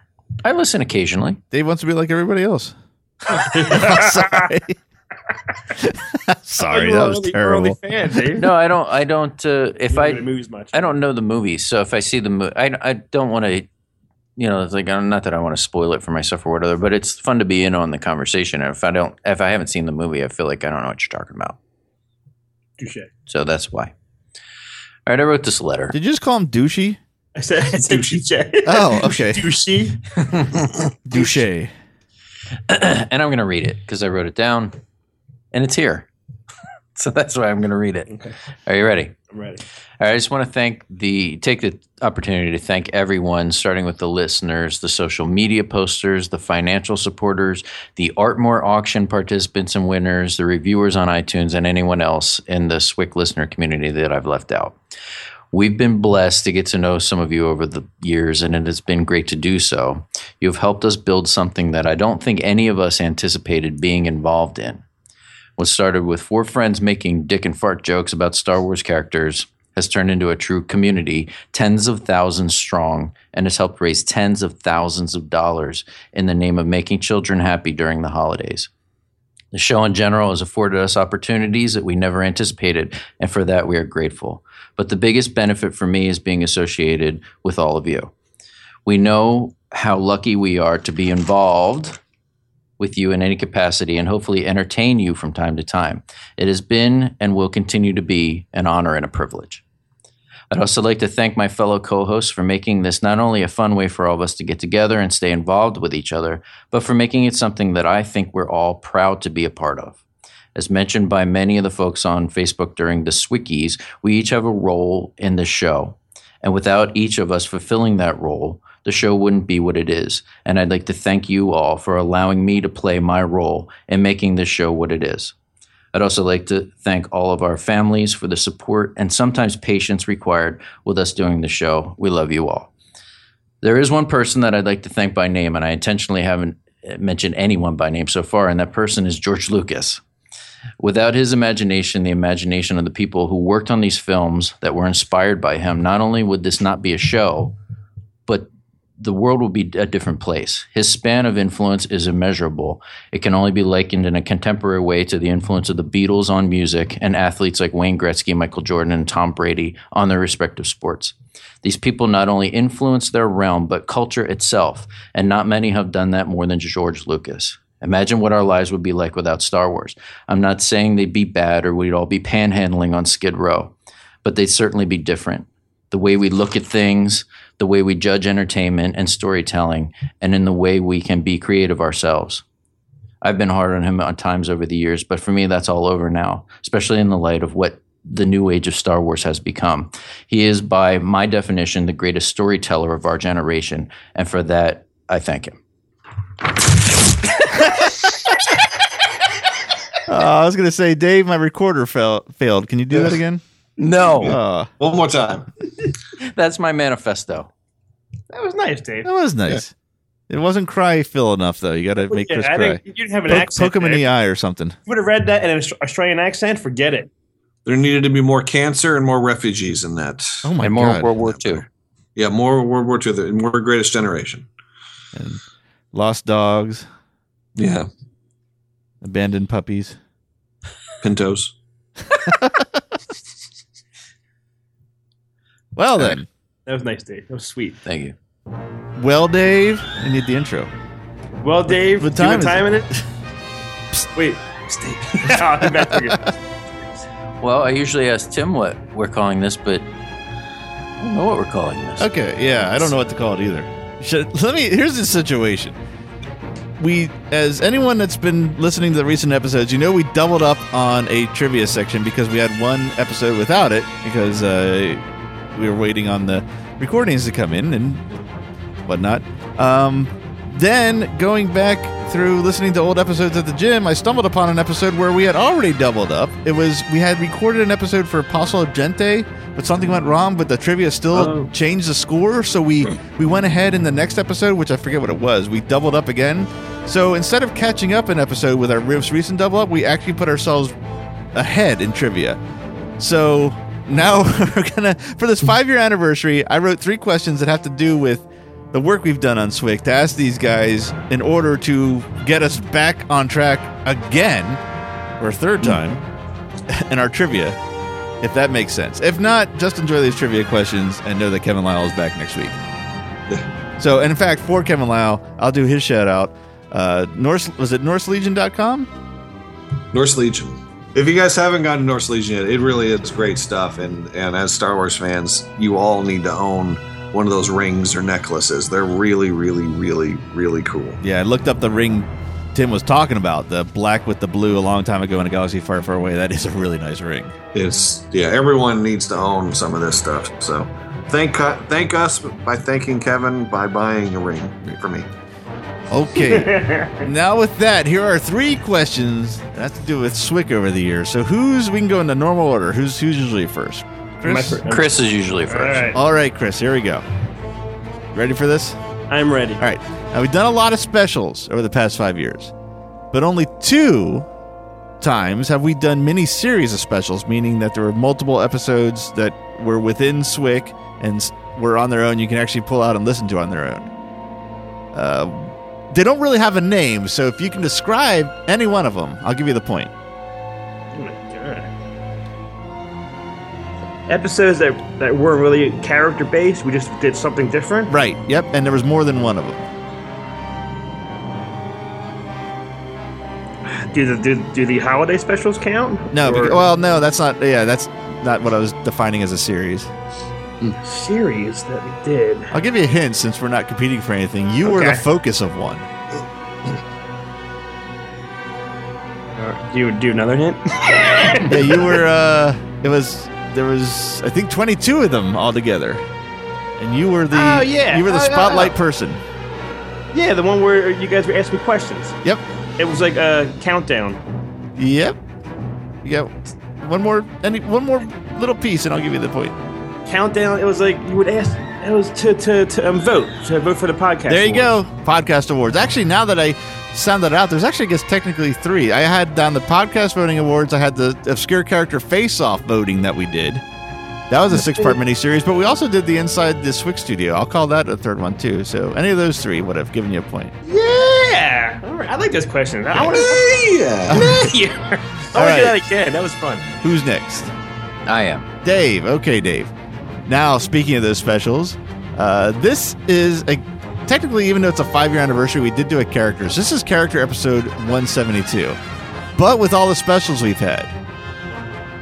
I listen occasionally. Dave wants to be like everybody else. *laughs* *laughs* Sorry. *laughs* Sorry, that was only- you're terrible. fan, No, I don't. I don't. Uh, if I movies much. I don't know the movies, so if I see the movie, I I don't want to. You know, it's like not that I want to spoil it for myself or whatever, but it's fun to be in on the conversation. And if I don't, if I haven't seen the movie, I feel like I don't know what you're talking about. Touche. So that's why. All right, I wrote this letter. Did you just call him douchey? I said, *laughs* I said touche. Oh, okay. Douchey. Douche. *clears throat* and I'm going to read it because I wrote it down, and it's *laughs* here. so that's why I'm going to read it. Okay. Are you ready? I'm ready. All right, I just want to thank the take the opportunity to thank everyone, starting with the listeners, the social media posters, the financial supporters, the Artmore auction participants and winners, the reviewers on iTunes, and anyone else in the Swick listener community that I've left out. We've been blessed to get to know some of you over the years, and it has been great to do so. You've helped us build something that I don't think any of us anticipated being involved in. What started with four friends making dick and fart jokes about Star Wars characters has turned into a true community, tens of thousands strong, and has helped raise tens of thousands of dollars in the name of making children happy during the holidays. The show in general has afforded us opportunities that we never anticipated, and for that we are grateful. But the biggest benefit for me is being associated with all of you. We know how lucky we are to be involved with you in any capacity and hopefully entertain you from time to time. It has been and will continue to be an honor and a privilege. I'd also like to thank my fellow co hosts for making this not only a fun way for all of us to get together and stay involved with each other, but for making it something that I think we're all proud to be a part of. As mentioned by many of the folks on Facebook during the Swickies, we each have a role in the show. And without each of us fulfilling that role, the show wouldn't be what it is. And I'd like to thank you all for allowing me to play my role in making this show what it is. I'd also like to thank all of our families for the support and sometimes patience required with us doing the show. We love you all. There is one person that I'd like to thank by name, and I intentionally haven't mentioned anyone by name so far, and that person is George Lucas. Without his imagination, the imagination of the people who worked on these films that were inspired by him, not only would this not be a show, but the world will be a different place. His span of influence is immeasurable. It can only be likened in a contemporary way to the influence of the Beatles on music and athletes like Wayne Gretzky, Michael Jordan, and Tom Brady on their respective sports. These people not only influence their realm, but culture itself, and not many have done that more than George Lucas. Imagine what our lives would be like without Star Wars. I'm not saying they'd be bad or we'd all be panhandling on Skid Row, but they'd certainly be different. The way we look at things, the way we judge entertainment and storytelling, and in the way we can be creative ourselves. I've been hard on him at times over the years, but for me, that's all over now, especially in the light of what the new age of Star Wars has become. He is, by my definition, the greatest storyteller of our generation, and for that, I thank him. Uh, *laughs* I was gonna say, Dave, my recorder fail- failed. Can you do that again? No. Uh, One more time. *laughs* That's my manifesto. That was nice, Dave. that was nice. It wasn't cry fill enough though. You got to make yeah, Chris I cry. think you didn't have an poke, accent Poke him in there. the eye or something. If you would have read that in an Aust- Australian accent, forget it. There needed to be more cancer and more refugees in that. Oh my god. and more God. World War II. Yeah, more World War II, the more Greatest Generation. And lost dogs, Yeah, abandoned puppies. Pintos. *laughs* Well then, That was nice, Dave. That was sweet. Thank you. well, Dave, I need the intro. Well, Dave, What do you have time time is in it? Psst, *laughs* Wait, stay. I'll back for you. Well, I usually ask Tim what we're calling this, but I don't know what we're calling this. Okay, yeah, I don't know what to call it either. Should, let me. Here's the situation. We, as anyone that's been listening to the recent episodes, you know we doubled up on a trivia section because we had one episode without it because uh, we were waiting on the recordings to come in and whatnot. Um, then going back through listening to old episodes at the gym, I stumbled upon an episode where we had already doubled up. It was we had recorded an episode for Apostle Gente, but something went wrong. But the trivia still Oh. changed the score, so we we went ahead in the next episode, which I forget what it was. We doubled up again. So instead of catching up an episode with our most recent double up, we actually put ourselves ahead in trivia. So now *laughs* we're gonna for this five year anniversary. I wrote three questions that have to do with the work we've done on Swick to ask these guys in order to get us back on track again, or a third time, *laughs* in our trivia. If that makes sense. If not, just enjoy these trivia questions and know that Kevin Lyle is back next week. *laughs* So, and in fact, for Kevin Lyle, I'll do his shout out. Uh, Norse was it NorseLegion.com? Norse Legion. If you guys haven't gotten Norse Legion yet, it really is great stuff. And and as Star Wars fans, you all need to own one of those rings or necklaces. They're really, really, really, really cool. Yeah, I looked up the ring Tim was talking about, the black with the blue a long time ago in a galaxy far, far away. That is a really nice ring. It's yeah, everyone needs to own some of this stuff. So thank uh, thank us by thanking Kevin by buying a ring for me. Okay. *laughs* now with that, here are three questions that have to do with Swick over the years. So who's we can go in the normal order. Who's who's usually first? Chris. Chris is usually first. All right. All right, Chris. Here we go. Ready for this? I'm ready. All right. Now we've done a lot of specials over the past five years, but only two times have we done mini series of specials, meaning that there were multiple episodes that were within Swick and were on their own. You can actually pull out and listen to on their own. Uh, they don't really have a name, so if you can describe any one of them, I'll give you the point. Oh my god. episodes that that weren't really character based. We just did something different. Right. Yep. And there was more than one of them. Do the do, do the holiday specials count? No. Because, well, no. That's not. Yeah. That's not what I was defining as a series. Series that we did. I'll give you a hint since we're not competing for anything. You were the focus of one. Uh, do you do another hint? *laughs* yeah, you *laughs* were. uh It was. There was. I think twenty-two of them all together, and you were the. Oh, yeah. You were the Oh, spotlight yeah. person. Yeah, the one where you guys were asking me questions. Yep. It was like a countdown. Yep. You got one more. Any one more little piece, and I'll give you the point. Countdown. It was like you would ask. It was to to, to um, vote to vote for the podcast. There you awards. go. Podcast awards. Actually, now that I sound that out, there's actually, I guess, technically three. I had down the podcast voting awards. I had the obscure character face-off voting that we did. That was a six-part miniseries, but we also did the inside the Swick studio. I'll call that a third one too. So any of those three would have given you a point. Yeah. All right. I like this question. I want to. Yeah. *laughs* yeah. I All want to do right. that again. That was fun. Who's next? I am. Dave. Okay, Dave. Now, speaking of those specials, uh, this is a technically, even though it's a five year anniversary, we did do a characters. This is character episode 172. But with all the specials we've had,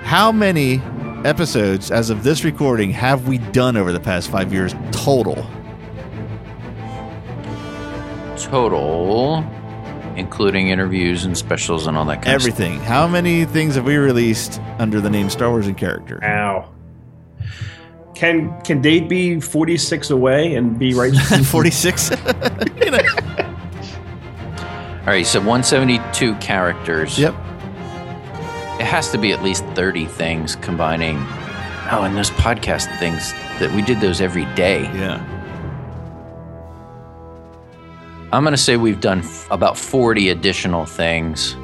how many episodes as of this recording have we done over the past five years total? Total, including interviews and specials and all that kind of stuff. Everything. How many things have we released under the name Star Wars in character? Ow. Can can Dave be forty six away and be right? *laughs* 46. *laughs* All right, so 172 characters. Yep. It has to be at least 30 things combining. Oh, and those podcast things that we did those every day. Yeah. I'm going to say we've done f- about 40 additional things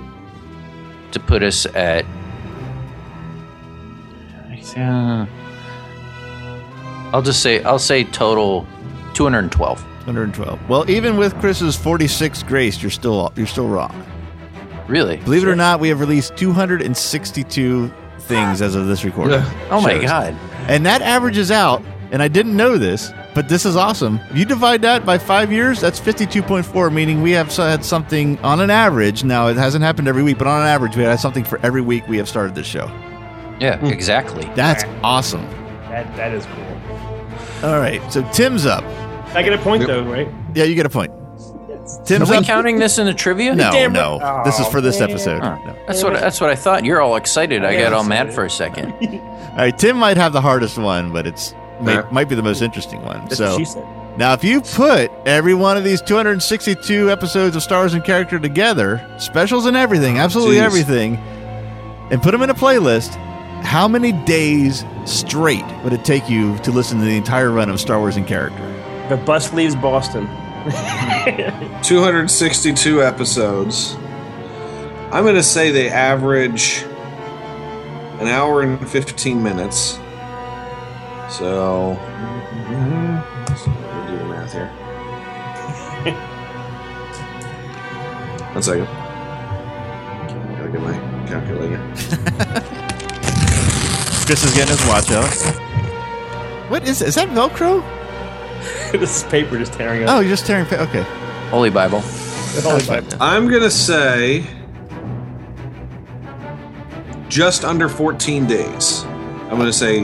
to put us at. Uh, I'll just say I'll say total 212. 112. Well, even with Chris's 46 grace, you're still you're still wrong. Really? Believe it or not, we have released 262 things as of this recording. Oh my Shows. God. And that averages out, and I didn't know this, but this is awesome. You divide that by five years, that's 52.4, meaning we have had something on an average. Now, it hasn't happened every week, but on an average, we had something for every week we have started this show. Yeah, exactly. That's awesome. That that is cool. All right, so Tim's up. I get a point though, right? Yeah, you get a point. Tim's Are we up. counting this in the trivia? No, Damn right. no. this is for this Oh, man. episode. Huh. No. That's what that's what I thought. You're all excited. I got all mad for a second. *laughs* All right, Tim might have the hardest one, but it's may, Yeah. might be the most interesting one. That's so what she said. now, if you put every one of these 262 episodes of Stars and Character together, specials and everything, absolutely Jeez. everything, and put them in a playlist, how many days straight would it take you to listen to the entire run of Star Wars in Character? The bus leaves Boston. *laughs* 262 episodes. I'm going to say they average an hour and 15 minutes. So, mm-hmm. let's do the math here. *laughs* One second. I Gotta get my calculator. *laughs* Chris is getting his watch out. What is is that Velcro? *laughs* this is paper just tearing up. Oh, you're just tearing. Pa- okay. Holy Bible. Holy Bible. I'm going to say just under 14 days. I'm going to say,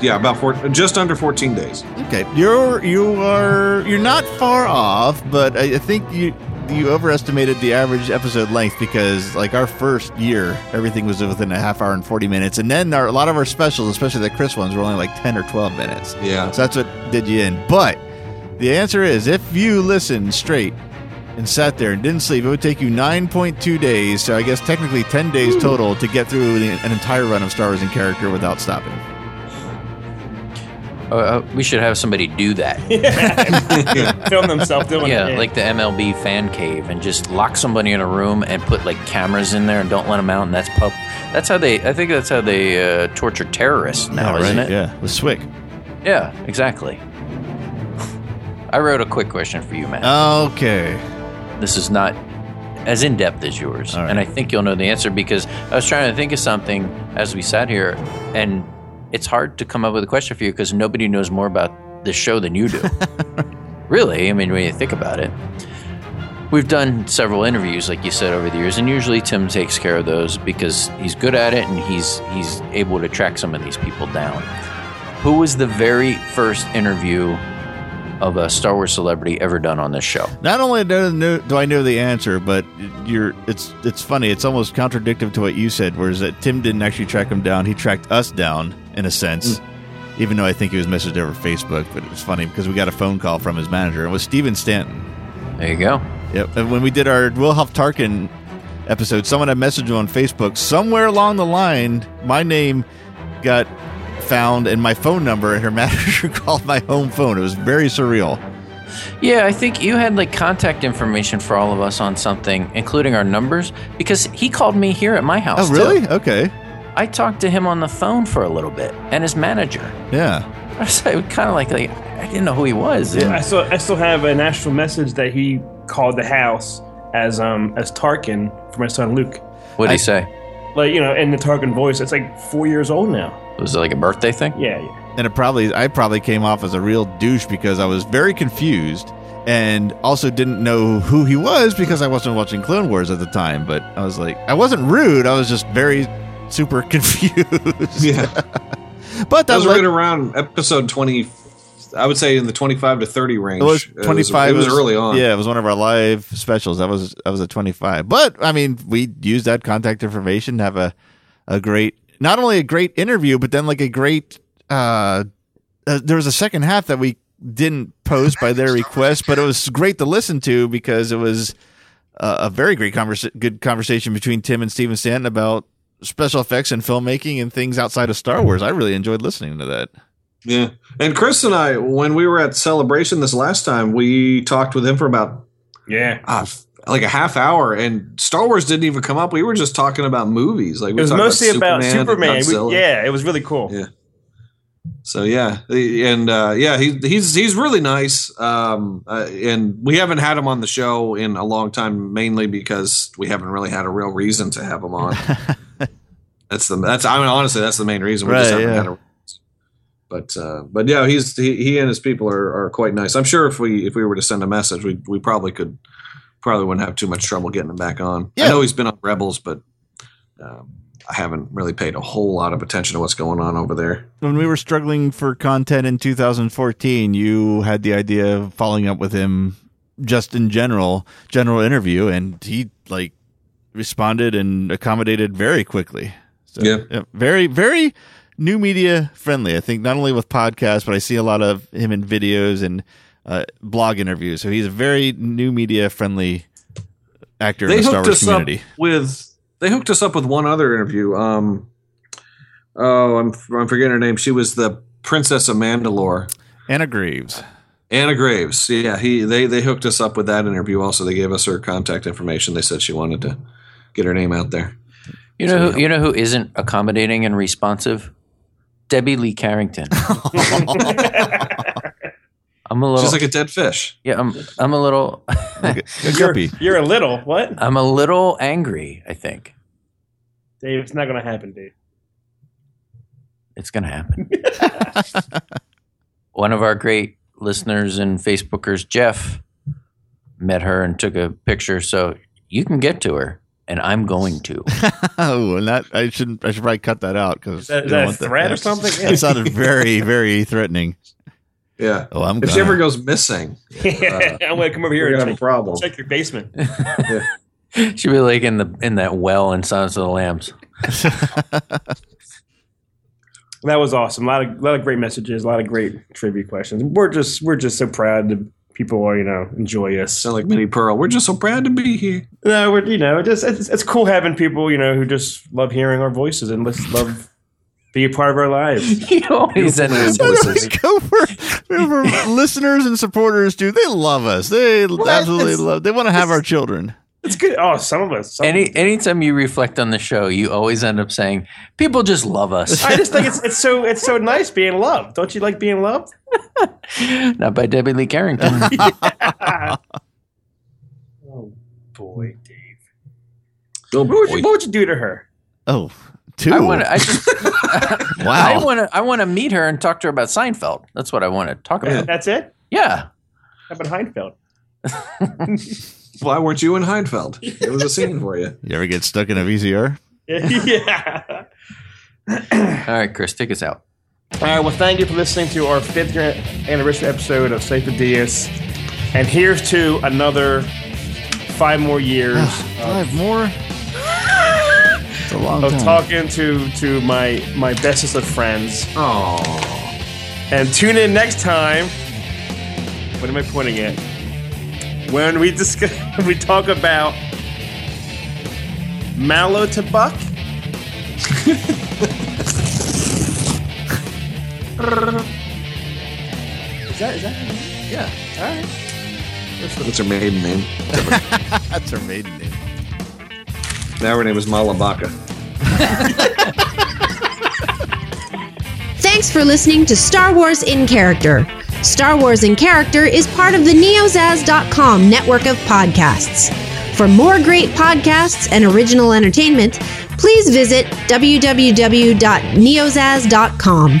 yeah, about four, just under 14 days. Okay, you're you are you're not far off, but I, I think you you overestimated the average episode length because like our first year, everything was within a half hour and forty minutes, and then our, a lot of our specials, especially the Chris ones, were only like ten or twelve minutes. Yeah. So that's what did you in. But the answer is, if you listened straight and sat there and didn't sleep, it would take you nine point two days. So I guess technically ten days total to get through an entire run of Star Wars in character without stopping. Uh, we should have somebody do that. *laughs* Film themselves doing yeah, it. like the MLB fan cave, and just lock somebody in a room and put like cameras in there and don't let them out. And that's pub. That's how they. I think that's how they uh, torture terrorists now, Yeah, isn't right, it? Yeah, with Swick. Yeah, exactly. I wrote a quick question for you, Matt. Okay. This is not as in depth as yours, and I think you'll know the answer because I was trying to think of something as we sat here, and it's hard to come up with a question for you because nobody knows more about this show than you do. *laughs* really, I mean, when you think about it. We've done several interviews, like you said, over the years, and usually Tim takes care of those because he's good at it and he's he's able to track some of these people down. Who was the very first interview of a Star Wars celebrity ever done on this show? Not only do, do I know the answer, but you're it's it's funny. It's almost contradictory to what you said, whereas that Tim didn't actually track him down. He tracked us down in a sense. Even though I think he was messaged over Facebook, but it was funny because we got a phone call from his manager. It was Stephen Stanton. There you go. Yep. And when we did our Wilhuff Tarkin episode, someone had messaged him on Facebook. Somewhere along the line, my name got found and my phone number, and her *laughs* manager called my home phone. It was very surreal. Yeah, I think you had like contact information for all of us on something, including our numbers, because he called me here at my house. Oh, really? too. Okay. I talked to him on the phone for a little bit, and his manager. Yeah. I was kind of like, like, I didn't know who he was. Yeah, I still I still have an actual message that he called the house as um as Tarkin for my son Luke. What did he say? Like you know, in the Tarkin voice. It's like four years old now. Was it like a birthday thing? Yeah, yeah. And it probably I probably came off as a real douche because I was very confused and also didn't know who he was because I wasn't watching Clone Wars at the time. But I was like, I wasn't rude. I was just very super *laughs* confused. Yeah. *laughs* but that was right around episode 20. I would say in the 25 to 30 range. It was twenty five. It was, early on. Yeah, it was one of our live specials. That was that was a twenty five. But I mean, we used that contact information to have a a great, not only a great interview, but then like a great. uh, uh There was a second half that we didn't post by their request, but it was great to listen to because it was a, a very great conversa- good conversation between Tim and Stephen Stanton about special effects and filmmaking and things outside of Star Wars. I really enjoyed listening to that. Yeah. And Chris and I, when we were at Celebration this last time, we talked with him for about yeah, uh, like a half hour, and Star Wars didn't even come up. We were just talking about movies. Like we It was were talking mostly about and Superman. We- yeah, it was really cool. Yeah. So yeah, and uh, yeah, he, he's he's really nice. Um, uh, and we haven't had him on the show in a long time, mainly because we haven't really had a real reason to have him on. *laughs* that's the that's I mean honestly that's the main reason we just Right, haven't yeah. had a. But uh, but yeah, he's he, he and his people are, are quite nice. I'm sure if we if we were to send a message, we we probably could probably wouldn't have too much trouble getting him back on. I know he's been on Rebels, but um, I haven't really paid a whole lot of attention to what's going on over there. when we were struggling for content in 2014, you had the idea of following up with him just in general, general interview, and he like responded and accommodated very quickly. So, Yeah. very, very new media friendly. I think not only with podcasts, but I see a lot of him in videos and uh, blog interviews. So he's a very new media friendly actor in they the Star hooked Wars us community. up with they hooked us up with one other interview. Um, oh, I'm I'm forgetting her name. She was the Princess of Mandalore. Anna Graves. Anna Graves. Yeah, he they they hooked us up with that interview. Also, they gave us her contact information. They said she wanted to get her name out there. You know, who, you know who isn't accommodating and responsive? Debbie Lee Carrington. *laughs* I'm a little. She's like a dead fish. Yeah, I'm. I'm a little. You're, you're a little what? I'm a little angry. I think Dave, it's not going to happen, Dave. it's going to happen. *laughs* One of our great listeners and Facebookers, Jeff, met her and took a picture. So you can get to her, and I'm going to. *laughs* oh, and that I shouldn't. I should probably cut that out because Is that- is that a threat or something? *laughs* that sounded very, very threatening. Yeah. Oh, I'm. if she gonna- ever goes missing, *laughs* uh, I'm going to come over here we're and gonna have a problem. check your basement. She'd be like in the in that well in Silence of the Lambs. That was awesome. A lot of a lot of great messages. A lot of great trivia questions. We're just we're just so proud that people are you know enjoy us. Sound like Minnie Pearl. We're just so proud to be here. No, we're you know just it's, it's cool having people you know who just love hearing our voices and just love be a part of our lives. *laughs* You always end with voices. Go for, for *laughs* listeners and supporters, dude. They love us. They absolutely It's- love. They want to have our children. It's good. Oh, some of us. Some Any anytime you reflect on the show, you always end up saying, "People just love us." I just think it's it's so it's so nice being loved. Don't you like being loved? *laughs* Not by Debbie Lee Carrington. *laughs* *laughs* oh boy, Dave. Oh, what, would you, what would you do to her? Oh, Two. I want to. I just. Wow. I want to. I want to meet her and talk to her about Seinfeld. That's what I want to talk about. That's it. Yeah. How about Heinfeld? Why weren't you in Heinfeld? It was a scene for you. You ever get stuck in a VCR? yeah. All right, Chris, take us out. All right. Well, thank you for listening to our fifth year anniversary episode of Sifo-Dyas. And here's to another five more years. Ah, five more. It's a long of time. talking to to my my bestest of friends. Oh. And tune in next time. What am I pointing at? When we discuss, *laughs* we talk about Mallatobuck. *laughs* is that is that? Yeah. All right. That's her maiden name? That's her maiden name. Now her name is Malabaka. Thanks for listening to Star Wars in Character. Star Wars in Character is part of the neozaz.com network of podcasts. For more great podcasts and original entertainment, please visit www.neozaz.com.